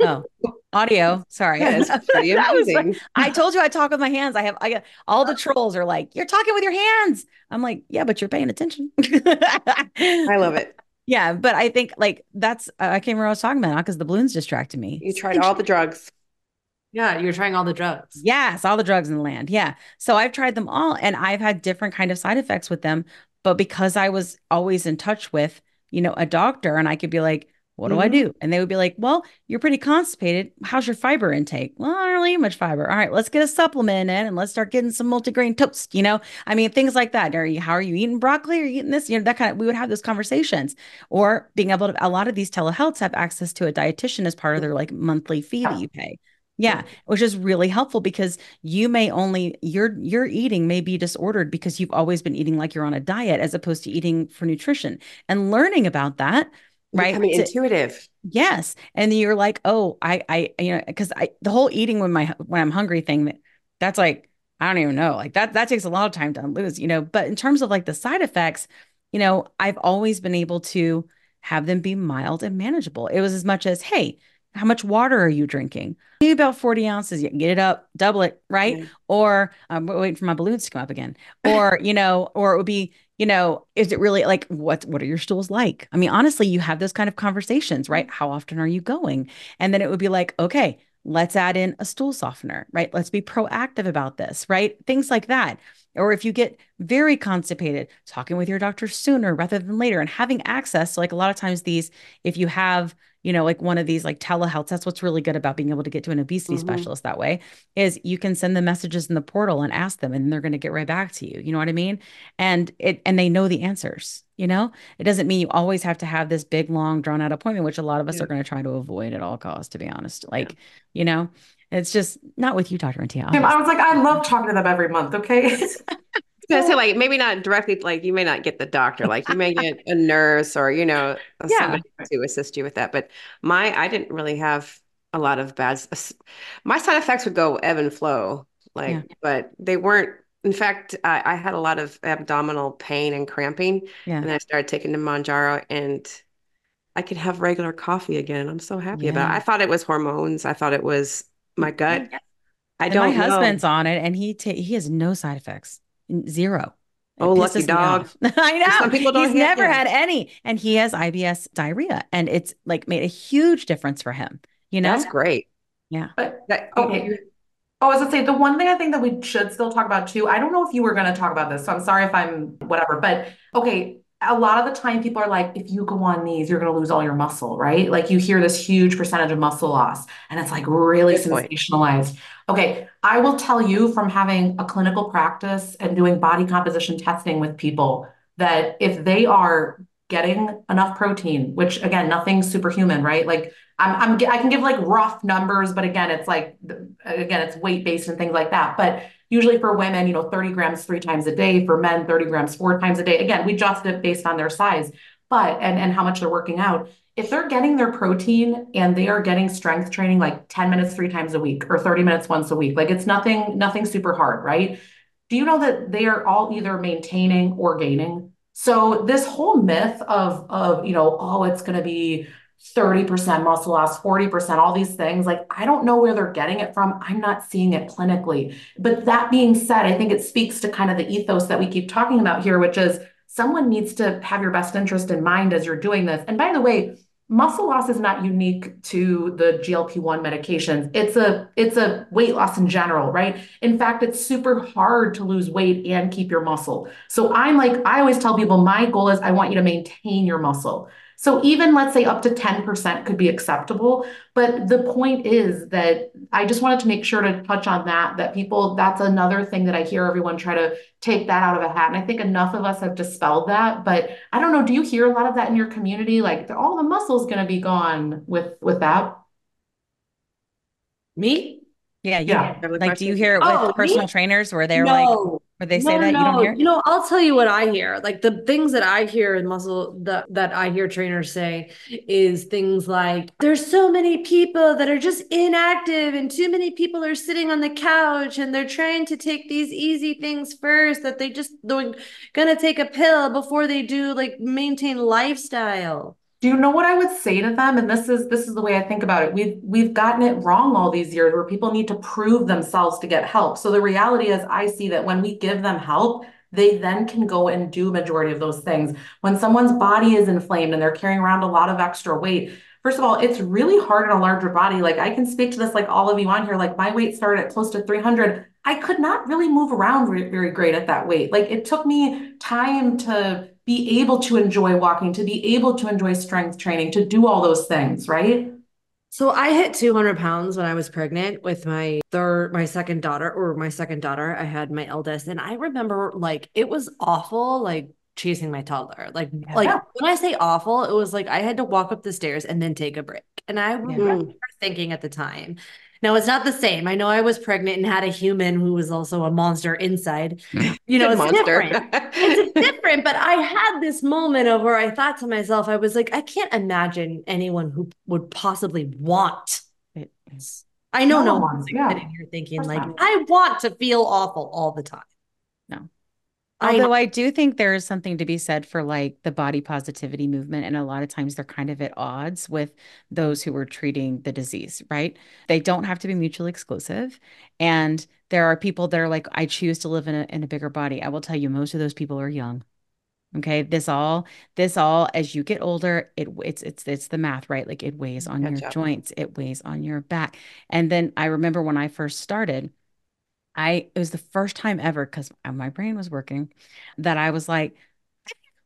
Oh, audio. Sorry, [laughs] pretty amazing. Was, I told you I talk with my hands. I have. I got all the trolls are like, "You're talking with your hands." I'm like, "Yeah, but you're paying attention." I love it. [laughs] Yeah, but I think like that's I can't remember what I was talking about now because the balloons distracted me. You tried all the drugs. Yeah, you're trying all the drugs. Yes, all the drugs in the land. Yeah. So I've tried them all and I've had different kind of side effects with them, but because I was always in touch with, you know, a doctor and I could be like, What do I Mhm. do? And they would be like, Well, you're pretty constipated. How's your fiber intake? Well, I don't really eat much fiber. All right, let's get a supplement in and let's start getting some multigrain toast. You know, I mean, things like that. Are you, how are you eating broccoli? Are you eating this? You know, that kind of, we would have those conversations. Or being able to, a lot of these telehealths have access to a dietitian as part of their like monthly fee that you pay. Yeah, which is really helpful because you may only your your eating may be disordered because you've always been eating like you're on a diet as opposed to eating for nutrition and learning about that, right? Becoming to- intuitive. Yes. And you're like, oh, I, I, you know, because I, the whole eating when my, when I'm hungry thing, that that's like, I don't even know. Like that, that takes a lot of time to lose, you know. But in terms of like the side effects, you know, I've always been able to have them be mild and manageable. It was as much as, hey, how much water are you drinking? Maybe about 40 ounces. You can get it up, double it, right? Yeah. Or um, I'm waiting for my balloons to come up again. Or, you know, or it would be, you know, is it really like what what are your stools like? I mean, honestly, you have those kind of conversations, right? How often are you going? And then it would be like, okay, let's add in a stool softener, right? Let's be proactive about this, right? Things like that. Or if you get very constipated, talking with your doctor sooner rather than later and having access. So, like a lot of times, these, if you have, you know, like one of these like telehealth, that's what's really good about being able to get to an obesity Mhm. specialist that way is you can send them messages in the portal and ask them and they're going to get right back to you. You know what I mean? And it, and they know the answers, you know, it doesn't mean you always have to have this big, long drawn out appointment, which a lot of us Yeah. are going to try to avoid at all costs, to be honest. Like, you know, it's just not with you, Dr. Rentea. I was like, I love talking to them every month. Okay. [laughs] I was gonna say, like, maybe not directly, like, you may not get the doctor, like, you may get a nurse or, you know, [laughs] uh, Yeah. somebody to assist you with that. But my, I didn't really have a lot of bad, my side effects would go ebb and flow, like, Yeah. but they weren't, in fact, I, I had a lot of abdominal pain and cramping. Yeah. And I started taking the Mounjaro and I could have regular coffee again. I'm so happy about it. I thought it was hormones. I thought it was my mm-hmm. gut. I And don't my know. husband's on it and he ta- he has no side effects. Zero. It Oh, lucky dog. [laughs] I know. Some people don't He's have never them. had any. And he has IBS diarrhea. And it's like made a huge difference for him. You know? That's great. Yeah. But That, okay. Oh, oh, I was gonna say the one thing I think that we should still talk about too. I don't know if you were gonna talk about this, so I'm sorry if I'm whatever. But okay, a lot of the time people are like, if you go on these, you're gonna lose all your muscle, right? Like you hear this huge percentage of muscle loss, and it's like really Good point. sensationalized. Okay, I will tell you from having a clinical practice and doing body composition testing with people that if they are getting enough protein, which again, nothing superhuman, right? Like I'm, I'm, I can give like rough numbers, but again, it's like, again, it's weight based and things like that. But usually for women, you know, 30 grams three times a day, for men, 30 grams four times a day. Again, we adjust it based on their size, but, and, and how much they're working out. If they're getting their protein and they are getting strength training like 10 minutes three times a week or 30 minutes once a week, like it's nothing, nothing super hard, right? Do you know that they are all either maintaining or gaining? So this whole myth of, of, you know, oh, it's going to be 30% muscle loss, 40%, all these things. Like, I don't know where they're getting it from. I'm not seeing it clinically. But that being said, I think it speaks to kind of the ethos that we keep talking about here, which is someone needs to have your best interest in mind as you're doing this. And by the way, muscle loss is not unique to the GLP-1 medications. It's a it's a weight loss in general, right? In fact, it's super hard to lose weight and keep your muscle. So I'm like I always tell people my goal is I want you to maintain your muscle. So even let's say up to 10% could be acceptable, but the point is that I just wanted to make sure to touch on that that people that's another thing that I hear everyone try to take that out of a hat. And I think enough of us have dispelled that, but I don't know, do you hear a lot of that in your community like all the muscle's going to be gone with with that? Me? Yeah. You, Yeah. Like, do you hear it with Oh, me? personal trainers where they're like, Where they say No, that no, you don't hear? it? You know, I'll tell you what I hear. Like the things that I hear in muscle that that I hear trainers say is things like there's so many people that are just inactive and too many people are sitting on the couch and they're trying to take these easy things first that they just they're gonna take a pill before they do like maintain lifestyle. Do you know what I would say to them? And this is this is the way I think about it. We've we've gotten it wrong all these years where people need to prove themselves to get help. So the reality is I see that when we give them help, they then can go and do majority of those things. When someone's body is inflamed and they're carrying around a lot of extra weight, first of all, it's really hard in a larger body. Like I can speak to this like all of you on here. Like my weight started at close to 300. I could not really move around very, very great at that weight. Like it took me time to be able to enjoy walking, to be able to enjoy strength training, to do all those things, right? So I hit 200 pounds when I was pregnant with my third, my second daughter, or my second daughter. I had my eldest, and I remember like it was awful, like chasing my toddler. Like, yeah. like when I say awful, it was like I had to walk up the stairs and then take a break. And I remember thinking at the time, now it's not the same. I know I was pregnant and had a human who was also a monster inside. [laughs] You know, it's monster. different. it's [laughs] different. But I had this moment of where I thought to myself, I was like, I can't imagine anyone who would possibly want it. I know no, no one's yeah. sitting here thinking like, I want to feel awful all the time. Although I, I, do think there is something to be said for like the body positivity movement. And a lot of times they're kind of at odds with those who are treating the disease, right? They don't have to be mutually exclusive. And there are people that are like, I choose to live in a, in a bigger body. I will tell you, most of those people are young. Okay. This all, this all, as you get older, it it's it's it's the math, right? Like it weighs on your joints, it weighs on your back. And then I remember when I first started, I it was the first time ever because my brain was working that I was like,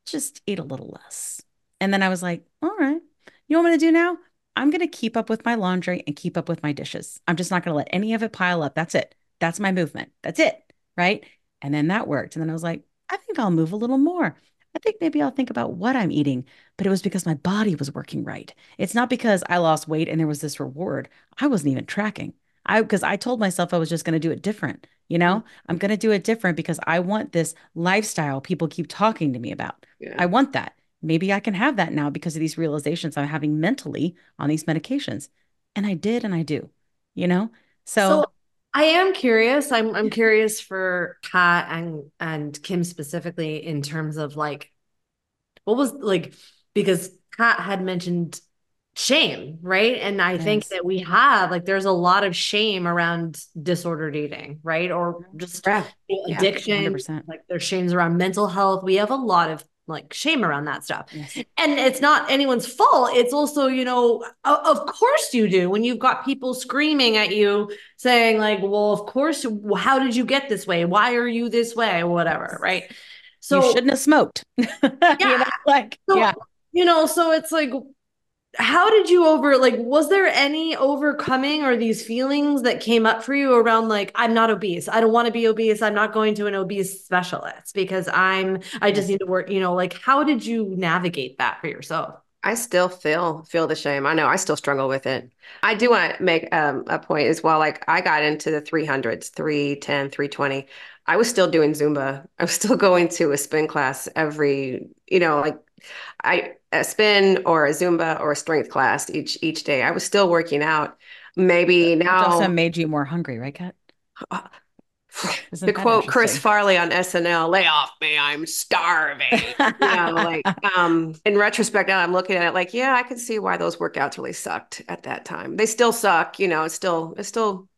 just eat a little less. And then I was like, all right, you know what I'm gonna do now? I'm gonna keep up with my laundry and keep up with my dishes. I'm just not gonna let any of it pile up. That's it. That's my movement. That's it. Right. And then that worked. And then I was like, I think I'll move a little more. I think maybe I'll think about what I'm eating, but it was because my body was working right. It's not because I lost weight and there was this reward. I wasn't even tracking. I because I told myself I was just going to do it different. You know, mm-hmm. I'm going to do it different because I want this lifestyle people keep talking to me about. Yeah. I want that. Maybe I can have that now because of these realizations I'm having mentally on these medications. And I did and I do. You know? So, so I am curious. I'm I'm curious for Kat and and Kim specifically in terms of like what was like because Kat had mentioned shame, right? And I yes. think that we have like there's a lot of shame around disordered eating, right? Or just yeah. addiction. Yeah, like there's shames around mental health. We have a lot of like shame around that stuff. Yes. And it's not anyone's fault. It's also, you know, of course you do when you've got people screaming at you saying like, well, of course, how did you get this way? Why are you this way? Whatever, right? So you shouldn't have smoked. yeah. [laughs] you know, like, so, yeah. You know, so it's like how did you over like was there any overcoming or these feelings that came up for you around like i'm not obese i don't want to be obese i'm not going to an obese specialist because i'm i just need to work you know like how did you navigate that for yourself I still feel feel the shame. I know I still struggle with it. I do want to make um, a point as well. Like I got into the 300s, 310, 320. I was still doing Zumba. I was still [laughs] going to a spin class every, you know, like I a spin or a Zumba or a strength class each each day. I was still working out. Maybe now it also made you more hungry, right, Kat? [sighs] Uh, to quote Chris Farley on SNL, "Lay off me, I'm starving." you know, like [laughs] um, in retrospect, now I'm looking at it like, yeah, I can see why those workouts really sucked at that time. They still suck, you know. It's still it's still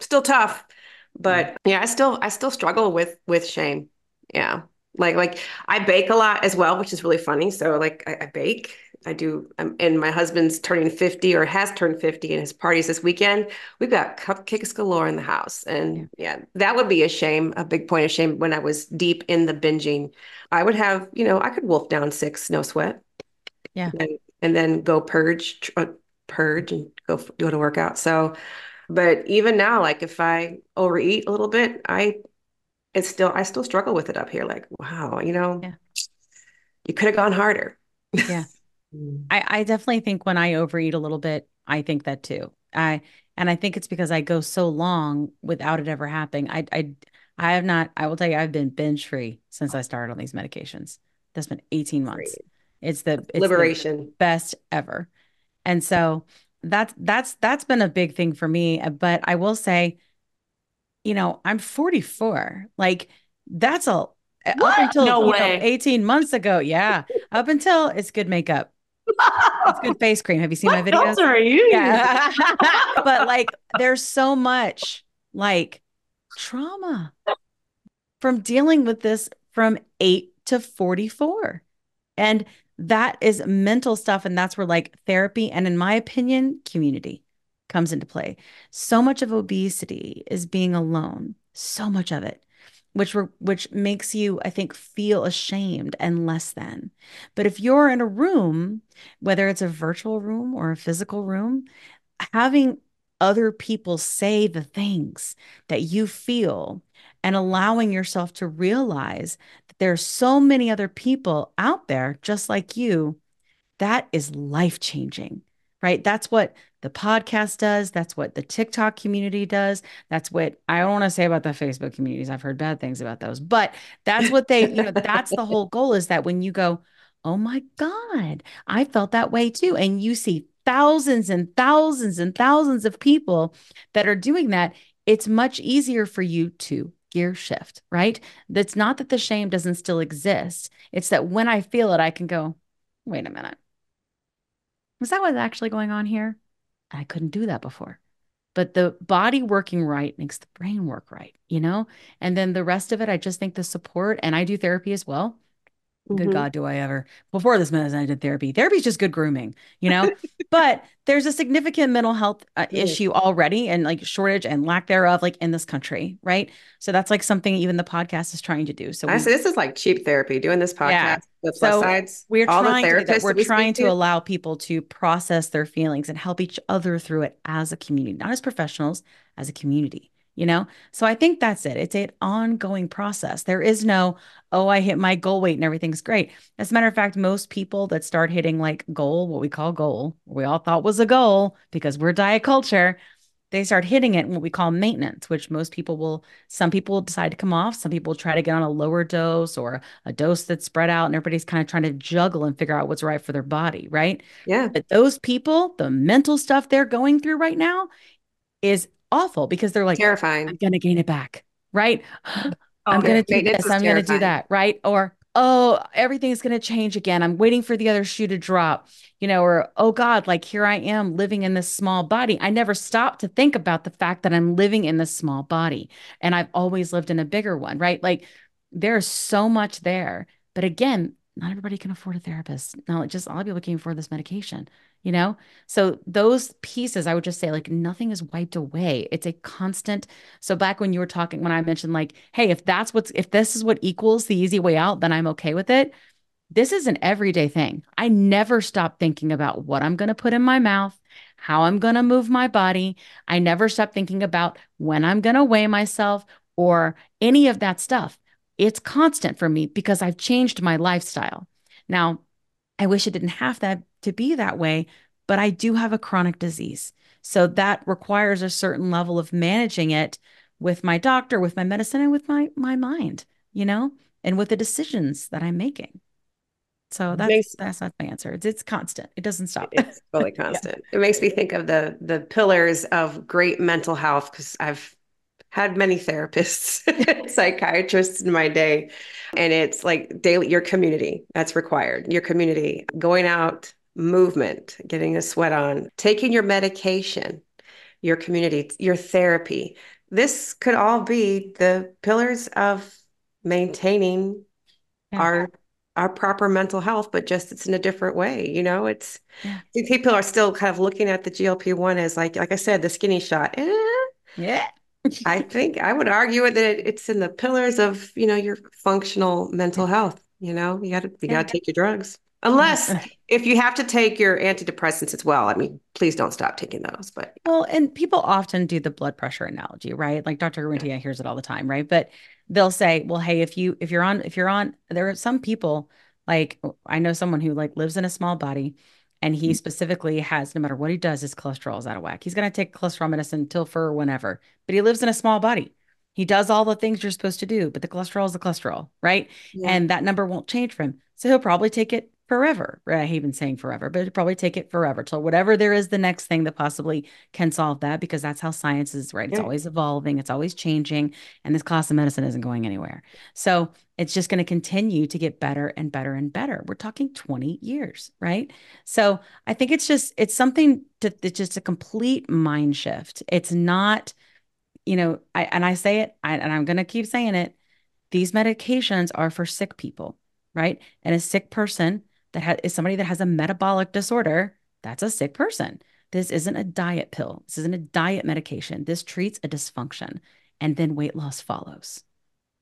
still tough, but yeah, I still I still struggle with with shame. Yeah. Like like I bake a lot as well, which is really funny. So like I, I bake. I do, um, and my husband's turning 50 or has turned 50 and his parties this weekend. We've got cupcakes galore in the house. And yeah. yeah, that would be a shame, a big point of shame when I was deep in the binging. I would have, you know, I could wolf down six, no sweat. Yeah. And, and then go purge, uh, purge and go, go to workout. So, but even now, like if I overeat a little bit, I it's still I still struggle with it up here. Like, wow, you know, yeah. you could have gone harder. Yeah. [laughs] Mm. I, I definitely think when I overeat a little bit, I think that too. I and I think it's because I go so long without it ever happening. I I I have not, I will tell you, I've been binge free since I started on these medications. That's been 18 months. It's the it's liberation the best ever. And so that's that's that's been a big thing for me. But I will say you know, I'm 44. Like that's a what? up until no know, 18 months ago. Yeah. [laughs] up until it's good makeup. it's good face cream. Have you seen what my videos? Are you? Yeah. [laughs] but like there's so much like trauma from dealing with this from 8 to 44. And that is mental stuff and that's where like therapy and in my opinion community comes into play. So much of obesity is being alone, so much of it. which which makes you I think feel ashamed and less than. But if you're in a room, whether it's a virtual room or a physical room, having other people say the things that you feel and allowing yourself to realize that there are so many other people out there just like you, that is life changing, right? That's what the podcast does. That's what the TikTok community does. That's what I don't want to say about the Facebook communities. I've heard bad things about those, but that's what they, you know, that's the whole goal is that when you go, oh my God, I felt that way too. And you see thousands and thousands and thousands of people that are doing that, it's much easier for you to gear shift, right? That's not that the shame doesn't still exist. It's that when I feel it, I can go, wait a minute. Was that what's actually going on here? I couldn't do that before. But the body working right makes the brain work right, you know? And then the rest of it, I just think the support, and I do therapy as well. Good mm-hmm. God, do I ever? Before this medicine, I did therapy. Therapy is just good grooming, you know. but there's a significant mental health uh, [laughs] issue already, and like shortage and lack thereof, like in this country, right? So that's like something even the podcast is trying to do. So we, this is like cheap therapy. Doing this podcast, yeah. The plus so sides, we're trying to we're we trying to, to. allow people to process their feelings and help each other through it as a community, not as professionals, as a community you know? So i think that's it. It's an ongoing process. There is no oh i hit my goal weight and everything's great. As a matter of fact most people that start hitting like goal what we call goal we all thought was a goal because we're diet culture they start hitting it in what we call maintenance which most people will some people will decide to come off some people try to get on a lower dose or a dose that's spread out and everybody's kind of trying to juggle and figure out what's right for their body right yeah but those people the mental stuff they're going through right now is awful because they're like terrifying. I'm gonna gain it back, right? [gasps] Oh, I'm gonna do this. I'm gonna do that, right? Or oh, everything's gonna change again. I'm waiting for the other shoe to drop, you know, or oh God, like here I am living in this small body. I never stopped to think about the fact that I'm living in this small body and I've always lived in a bigger one, right? Like there's so much there. But again, not everybody can afford a therapist. Now, just I'll be looking for this medication you know? So those pieces, I would just say, like, nothing is wiped away. It's a constant. So back when you were talking, when I mentioned, like, hey, if that's what's, if this is what equals the easy way out, then I'm okay with it. This is an everyday thing. I never stop thinking about what I'm going to put in my mouth, how I'm going to move my body. I never stop thinking about when I'm going to weigh myself or any of that stuff. It's constant for me because I've changed my lifestyle. Now, I wish it didn't have that to be that way, but I do have a chronic disease. So that requires a certain level of managing it with my doctor, with my medicine, and with my my mind, you know, and with the decisions that I'm making. So that's makes, that's not my answer. It's it's constant. It doesn't stop. It's fully [laughs] constant. yeah. It makes me think of the the pillars of great mental health because I've had many therapists, [laughs] psychiatrists in my day, and it's like daily your community that's required. Your community going out, movement, getting a sweat on, taking your medication, your community, your therapy. This could all be the pillars of maintaining yeah. our our proper mental health, but just it's in a different way. You know, it's yeah. people are still kind of looking at the GLP one as like, like I said, the skinny shot. Eh, yeah. I think I would argue that it's in the pillars of, you know, your functional mental health. You know, you got to you got to take your drugs. Unless [laughs] if you have to take your antidepressants as well. I mean, please don't stop taking those. But well, and people often do the blood pressure analogy, right? Like Dr. Rentea yeah. hears it all the time, right? But they'll say, well, hey, if you if you're on if you're on there are some people like I know someone who like lives in a small body and he mm-hmm. specifically has no matter what he does, his cholesterol is out of whack. He's gonna take cholesterol medicine until for whenever, but he lives in a small body. He does all the things you're supposed to do, but the cholesterol is the cholesterol, right? Yeah. And that number won't change for him. So he'll probably take it forever. Right? I hate even saying forever, but it'd probably take it forever till whatever there is the next thing that possibly can solve that because that's how science is, right? It's yeah. always evolving, it's always changing, and this class of medicine isn't going anywhere. So it's just going to continue to get better and better and better. We're talking 20 years, right? So I think it's just it's something to it's just a complete mind shift. It's not, you know, I and I say it, I, and I'm going to keep saying it. These medications are for sick people, right? And a sick person that ha- is somebody that has a metabolic disorder, that's a sick person. This isn't a diet pill. This isn't a diet medication. This treats a dysfunction and then weight loss follows.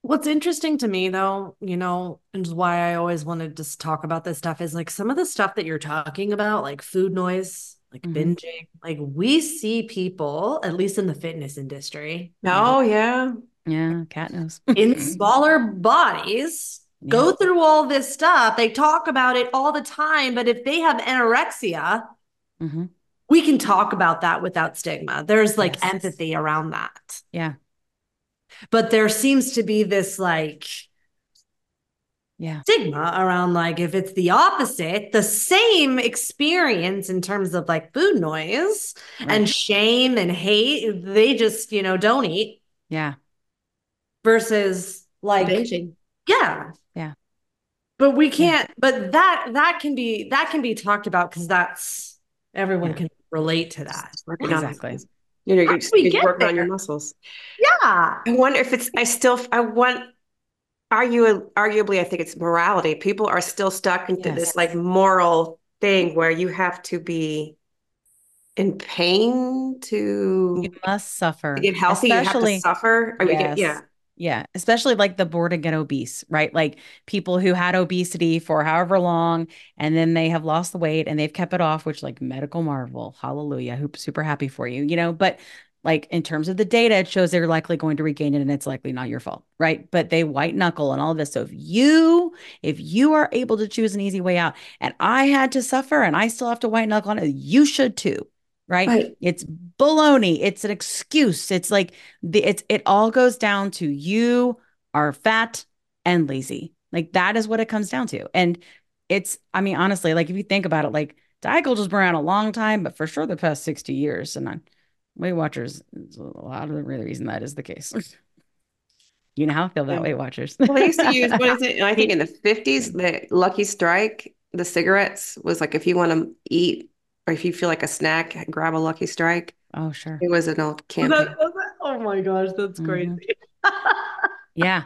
What's interesting to me, though, you know, and why I always wanted to talk about this stuff is like some of the stuff that you're talking about, like food noise, like mm-hmm. binging. Like we see people, at least in the fitness industry. Oh, you know, yeah. Yeah, Kat knows. in smaller bodies, yeah. go through all this stuff. They talk about it all the time. But if they have anorexia, mm-hmm. we can talk about that without stigma. There's like yes. empathy around that. Yeah. But there seems to be this like, yeah stigma around like if it's the opposite the same experience in terms of like food noise right. and shame and hate they just you know don't eat yeah versus like binging yeah yeah but we can't yeah. but that that can be that can be talked about because that's everyone yeah. can relate to that exactly um, you know you're, you're working there? on your muscles yeah i wonder if it's i still i want argue, arguably, I think it's morality. People are still stuck into yes. this like moral thing where you have to be in pain to you must suffer to get healthy especially, you have to suffer or yes. get, yeah yeah especially like the bored and get obese right like people who had obesity for however long and then they have lost the weight and they've kept it off which like medical marvel hallelujah super happy for you you know but like in terms of the data, it shows they're likely going to regain it and it's likely not your fault, right? But they white knuckle and all of this. So if you, if you are able to choose an easy way out, and I had to suffer and I still have to white knuckle on it, you should too. Right? right. It's baloney. It's an excuse. It's like the it's it all goes down to you are fat and lazy. Like that is what it comes down to. And it's, I mean, honestly, like if you think about it, like diet culture's been around a long time, but for sure the past 60 years. And I Weight Watchers is a lot of the reason that is the case. [laughs] You know how I feel about Weight Watchers. well, they used to use what is it? I think in the fifties, the Lucky Strike, the cigarettes was like if you want to eat or if you feel like a snack, grab a Lucky Strike. Oh, sure. It was an old [laughs] campaign. That, that, oh my gosh, that's mm-hmm. crazy. [laughs] yeah.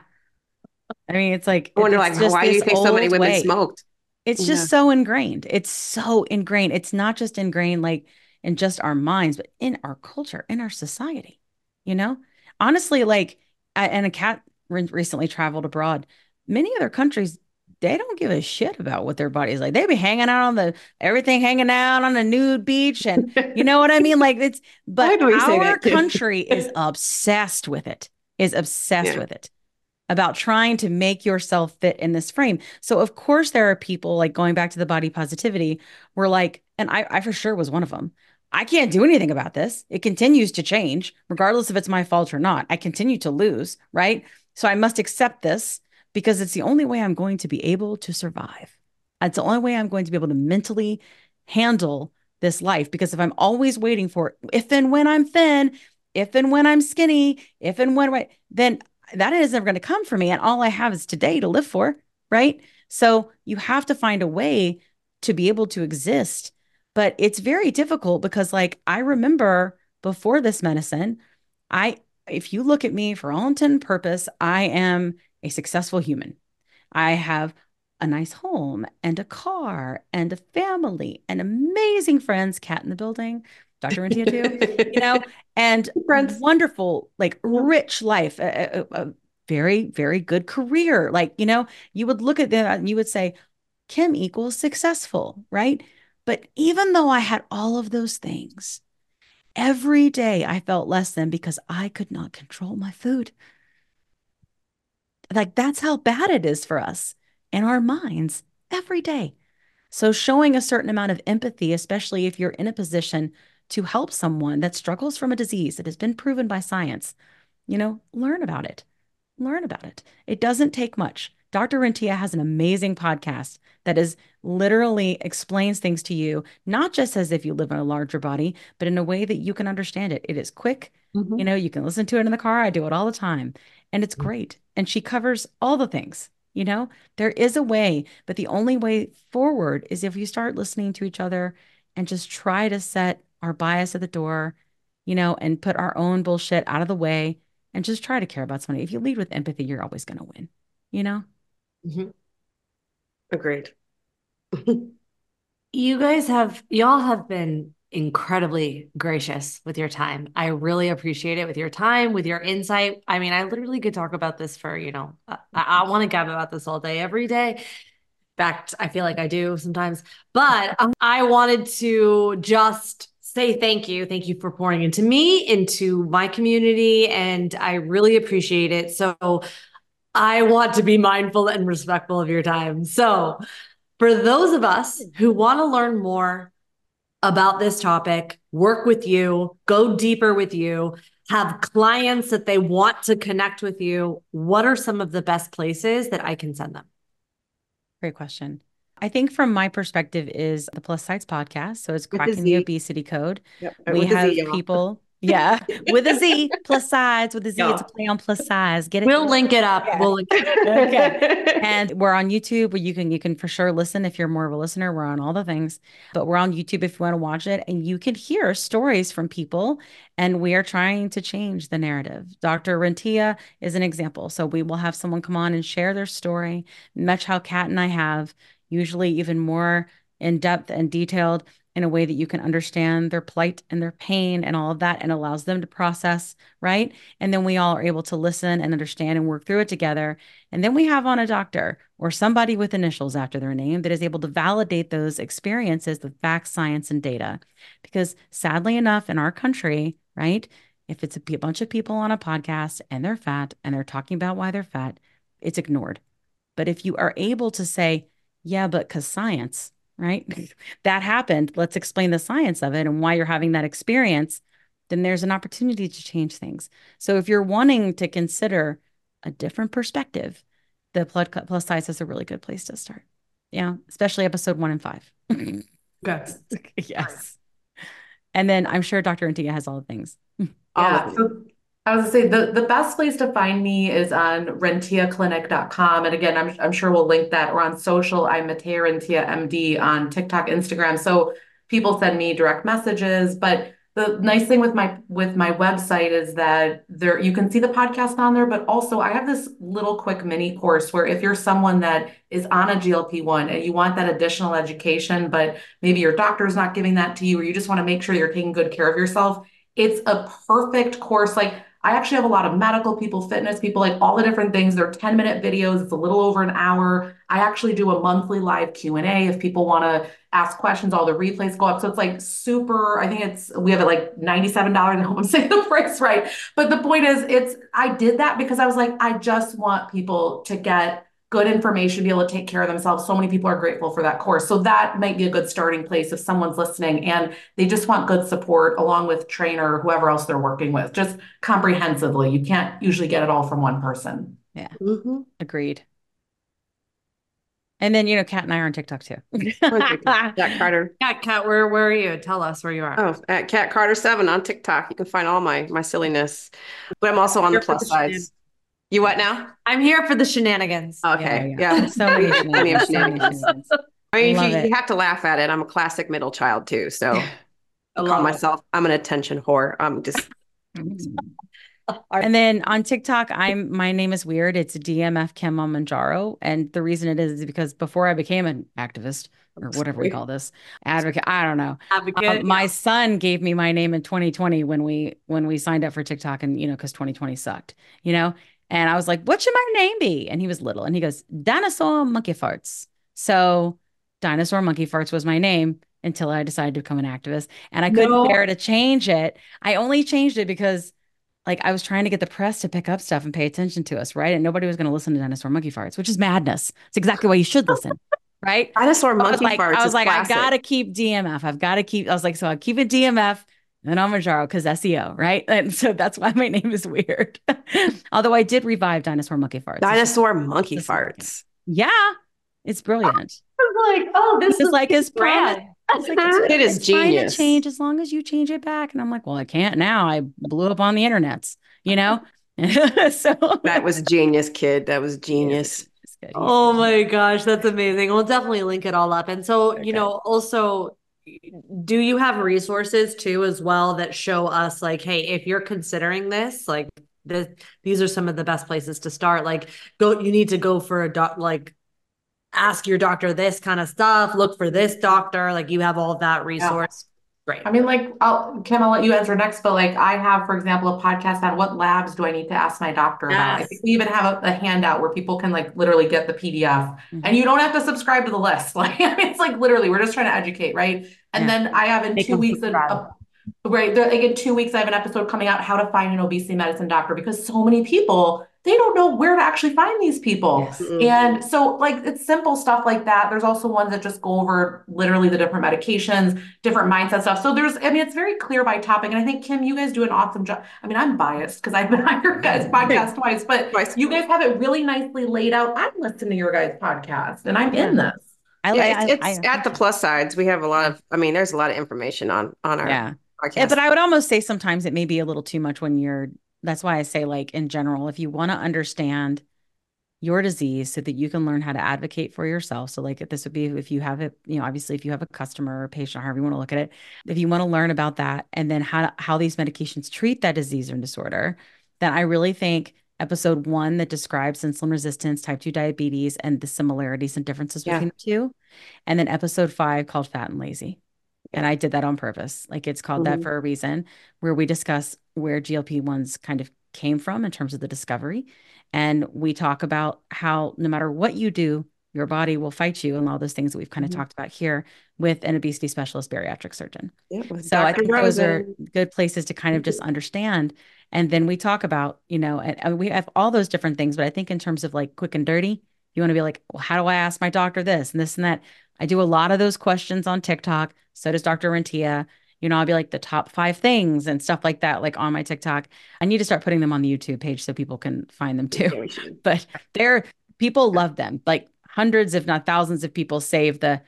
I mean, it's like I wonder, like, why do you think so many women way. smoked? It's just yeah. so ingrained. It's so ingrained. It's not just ingrained like in just our minds, but in our culture, in our society. You know, honestly, like, I, and a Kat re- recently traveled abroad. Many other countries, they don't give a shit about what their body is like. They be hanging out on the everything hanging out on a nude beach, and you know what I mean. Like it's, [laughs] but our [laughs] country is obsessed with it. Is obsessed yeah. with it about trying to make yourself fit in this frame. So of course there are people like going back to the body positivity. We're like, and I, I for sure was one of them. I can't do anything about this. It continues to change, regardless if it's my fault or not. I continue to lose, right? So I must accept this because it's the only way I'm going to be able to survive. It's the only way I'm going to be able to mentally handle this life. Because if I'm always waiting for if and when I'm thin, if and when I'm skinny, if and when, right, then that is never going to come for me. And all I have is today to live for, right? So you have to find a way to be able to exist but it's very difficult because like I remember before this medicine, I if you look at me for all intent and purpose, I am a successful human. I have a nice home and a car and a family and amazing friends, Kat in the building, Dr. Rentea too, you know, [laughs] and friends. wonderful, like rich life, a, a, a, very, very good career. Like, you know, you would look at that and you would say, Kim equals successful, right? But even though I had all of those things, every day I felt less than because I could not control my food. Like that's how bad it is for us in our minds every day. So, showing a certain amount of empathy, especially if you're in a position to help someone that struggles from a disease that has been proven by science, you know, learn about it. Learn about it. It doesn't take much. Dr. Rentea has an amazing podcast that is literally explains things to you, not just as if you live in a larger body, but in a way that you can understand it. It is quick. Mm-hmm. You know, you can listen to it in the car. I do it all the time. And it's mm-hmm. great. And she covers all the things. You know, there is a way, but the only way forward is if you start listening to each other and just try to set our bias at the door, you know, and put our own bullshit out of the way and just try to care about somebody. If you lead with empathy, you're always going to win, you know? Mm-hmm. Agreed. [laughs] you guys have y'all have been incredibly gracious with your time. I really appreciate it with your time, with your insight. I mean, I literally could talk about this for, you know, uh, I, I want to gab about this all day, every day. In fact, I feel like I do sometimes, but um, I wanted to just say thank you. Thank you for pouring into me, into my community, and I really appreciate it. So I want to be mindful and respectful of your time. So, for those of us who want to learn more about this topic, work with you, go deeper with you, have clients that they want to connect with you, what are some of the best places that I can send them? Great question. I think from my perspective is the Plus Sidez podcast. So it's cracking the obesity code. Yep. We have Z, people yeah, [laughs] with a Z plus Sidez with a Z. It's a play on plus size. Get it. We'll link it up. Yeah. We'll link it. [laughs] okay. [laughs] And we're on YouTube where you can you can for sure listen if you're more of a listener. We're on all the things, but we're on YouTube if you want to watch it, and you can hear stories from people. And we are trying to change the narrative. Dr. Rentea is an example. So we will have someone come on and share their story, much how Kat and I have, usually even more in depth and detailed in a way that you can understand their plight and their pain and all of that and allows them to process, right? And then we all are able to listen and understand and work through it together. And then we have on a doctor or somebody with initials after their name that is able to validate those experiences with facts, science, and data. Because sadly enough, in our country, right, if it's a bunch of people on a podcast and they're fat and they're talking about why they're fat, it's ignored. But if you are able to say, yeah, but because science, right? [laughs] that happened. Let's explain the science of it and why you're having that experience. Then there's an opportunity to change things. So if you're wanting to consider a different perspective, the plus size is a really good place to start. Yeah, especially episode one and five. yes. [laughs] yes. And then I'm sure Dr. Rentea has all the things. Yeah. So I was gonna say the, the best place to find me is on renteaclinic.com. And again, I'm, I'm sure we'll link that or on social. I'm Matthea Rentea MD on TikTok, Instagram. So people send me direct messages. But the nice thing with my with my website is that there you can see the podcast on there, but also I have this little quick mini course where if you're someone that is on a GLP-1 and you want that additional education, but maybe your doctor's not giving that to you, or you just want to make sure you're taking good care of yourself, it's a perfect course. Like I actually have a lot of medical people, fitness people, like all the different things. They're 10 minute videos. It's a little over an hour. I actually do a monthly live Q&A if people want to ask questions, all the replays go up. So it's like super, I think it's, we have it like $97. I hope I'm saying the price right. But the point is it's, I did that because I was like, I just want people to get good information, be able to take care of themselves. So many people are grateful for that course. So that might be a good starting place if someone's listening and they just want good support along with trainer or whoever else they're working with, just comprehensively. You can't usually get it all from one person. Yeah. Mm-hmm. Agreed. And then you know, Kat and I are on TikTok too. [laughs] [laughs] Kat Carter. Kat, Kat, where where are you? Tell us where you are. Oh, at Kat Carter Seven on TikTok. You can find all my my silliness. But I'm also on the Plus Sidez. You what now? I'm here for the shenanigans. Okay. Yeah. yeah. yeah. So many [laughs] shenanigans. I mean, you, you, have to laugh at it. I'm a classic middle child too. So I call myself, I'm an attention whore. I'm just. [laughs] and then on TikTok, I'm my name is weird. It's DMF Kim Mounjaro. And the reason it is, is because before I became an activist, or whatever we call this advocate i don't know advocate, um, my yeah. son gave me my name in 2020 when we when we signed up for tiktok and you know because 2020 sucked you know and I was like, what should my name be? And he was little and he goes, Dinosaur Monkey Farts. So Dinosaur Monkey Farts was my name until I decided to become an activist. And I couldn't no. bear to change it. I only changed it because like I was trying to get the press to pick up stuff and pay attention to us, right? And nobody was going to listen to Dinosaur Monkey Farts, which is madness. It's exactly why you should listen. [laughs] right? Dinosaur monkey I like, farts. I was like, classic. I gotta keep DMF. I've got to keep. I was like, so I'll keep it DMF and I'm Mounjaro because SEO, right? [laughs] And so that's why my name is weird. [laughs] Although I did revive Dinosaur Monkey Farts. Dinosaur Monkey Farts. Yeah, it's brilliant. I was like, oh, this, is like his brand. [laughs] It's like, it's, it is genius. To change as long as you change it back. And I'm like, well, I can't now. I blew up on the internets, you know? so that was genius, kid. That was genius. Oh my gosh, that's amazing. We'll definitely link it all up. And so, okay. you know, also do you have resources too as well that show us like hey if you're considering this like the, these are some of the best places to start like go you need to go for a doc like ask your doctor this kind of stuff look for this doctor like you have all that resource Great. I mean, like, I'll, Kim, I'll let you answer next, but like, I have, for example, a podcast on what labs do I need to ask my doctor about? I think we even have a, a handout where people can like literally get the PDF Mhm. and you don't have to subscribe to the list. [laughs] Like, I mean, it's like literally, we're just trying to educate, right? And Yeah. then I have in two weeks, a- right, like in two weeks, I have an episode coming out, how to find an obesity medicine doctor, because so many people, they don't know where to actually find these people. Yes. Mm-mm. And so, like, it's simple stuff like that. There's also ones that just go over literally the different medications, different mindset stuff. So there's, I mean, it's very clear by topic. And I think, Kim, you guys do an awesome job. I mean, I'm biased because I've been on your guys' [laughs] podcast twice, but Twice. you guys have it really nicely laid out. I'm listening to your guys' podcast and I'm in this. I, Yeah, I- it's, I- it's I- at the Plus Sidez. We have a lot of, I mean, there's a lot of information on on our yeah. podcast. Yeah, but I would almost say sometimes it may be a little too much when you're that's why I say like in general, if you want to understand your disease so that you can learn how to advocate for yourself. So like this would be if you have it, you know, obviously if you have a customer or patient, however you want to look at it, if you want to learn about that and then how how these medications treat that disease or disorder, then I really think episode one that describes insulin resistance, type 2 diabetes, and the similarities and differences Yeah. between the two. And then episode five called Fat and Lazy. And I did that on purpose. Like it's called that Mhm. for a reason, where we discuss where GLP 1s kind of came from in terms of the discovery. And we talk about how no matter what you do, your body will fight you and all those things that we've kind of Mhm. talked about here with an obesity specialist bariatric surgeon. Yeah, So I Dr. think those are good places to kind of just understand. And then we talk about, you know, and we have all those different things. But I think in terms of like quick and dirty, you want to be like, well, how do I ask my doctor this and this and that? I do a lot of those questions on TikTok. So does Dr. Rentea. You know, I'll be like the top five things and stuff like that, like on my TikTok. I need to start putting them on the YouTube page so people can find them too Yeah, we should. but they're people love them. Like hundreds, if not thousands, of people save the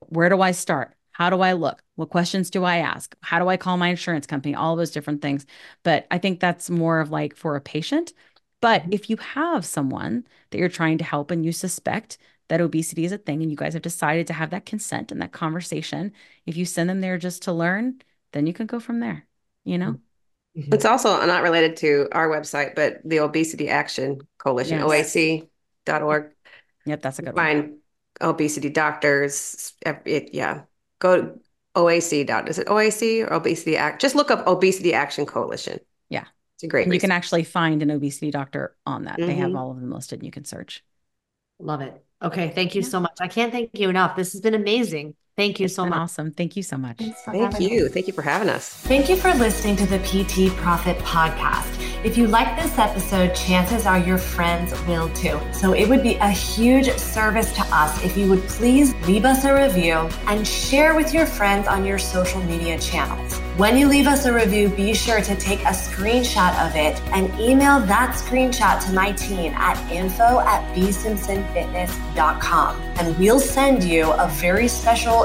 where do I start? How do I look? What questions do I ask? How do I call my insurance company? All those different things. But I think that's more of like for a patient. But mm-hmm. if you have someone that you're trying to help and you suspect that obesity is a thing and you guys have decided to have that consent and that conversation, if you send them there just to learn, then you can go from there, you know? It's also not related to our website, but the Obesity Action Coalition, Yes. OAC.org. Yep, that's a good one. Find obesity doctors. It, yeah. Go to OAC. Dot, is it OAC or Obesity Act? Just look up Obesity Action Coalition. Yeah. It's a great And you can actually find an obesity doctor on that. They have Mhm. all of them listed and you can search. Love it. Okay. Thank you Yeah. so much. I can't thank you enough. This has been amazing. Thank you It's so been much. awesome. Thank you so much. Thank having us. you. Thank you for having us. Thank you for listening to the PT Profit Podcast. If you like this episode, chances are your friends will too. So it would be a huge service to us if you would please leave us a review and share with your friends on your social media channels. When you leave us a review, be sure to take a screenshot of it and email that screenshot to my team at info at bsimpsonfitness.com. And we'll send you a very special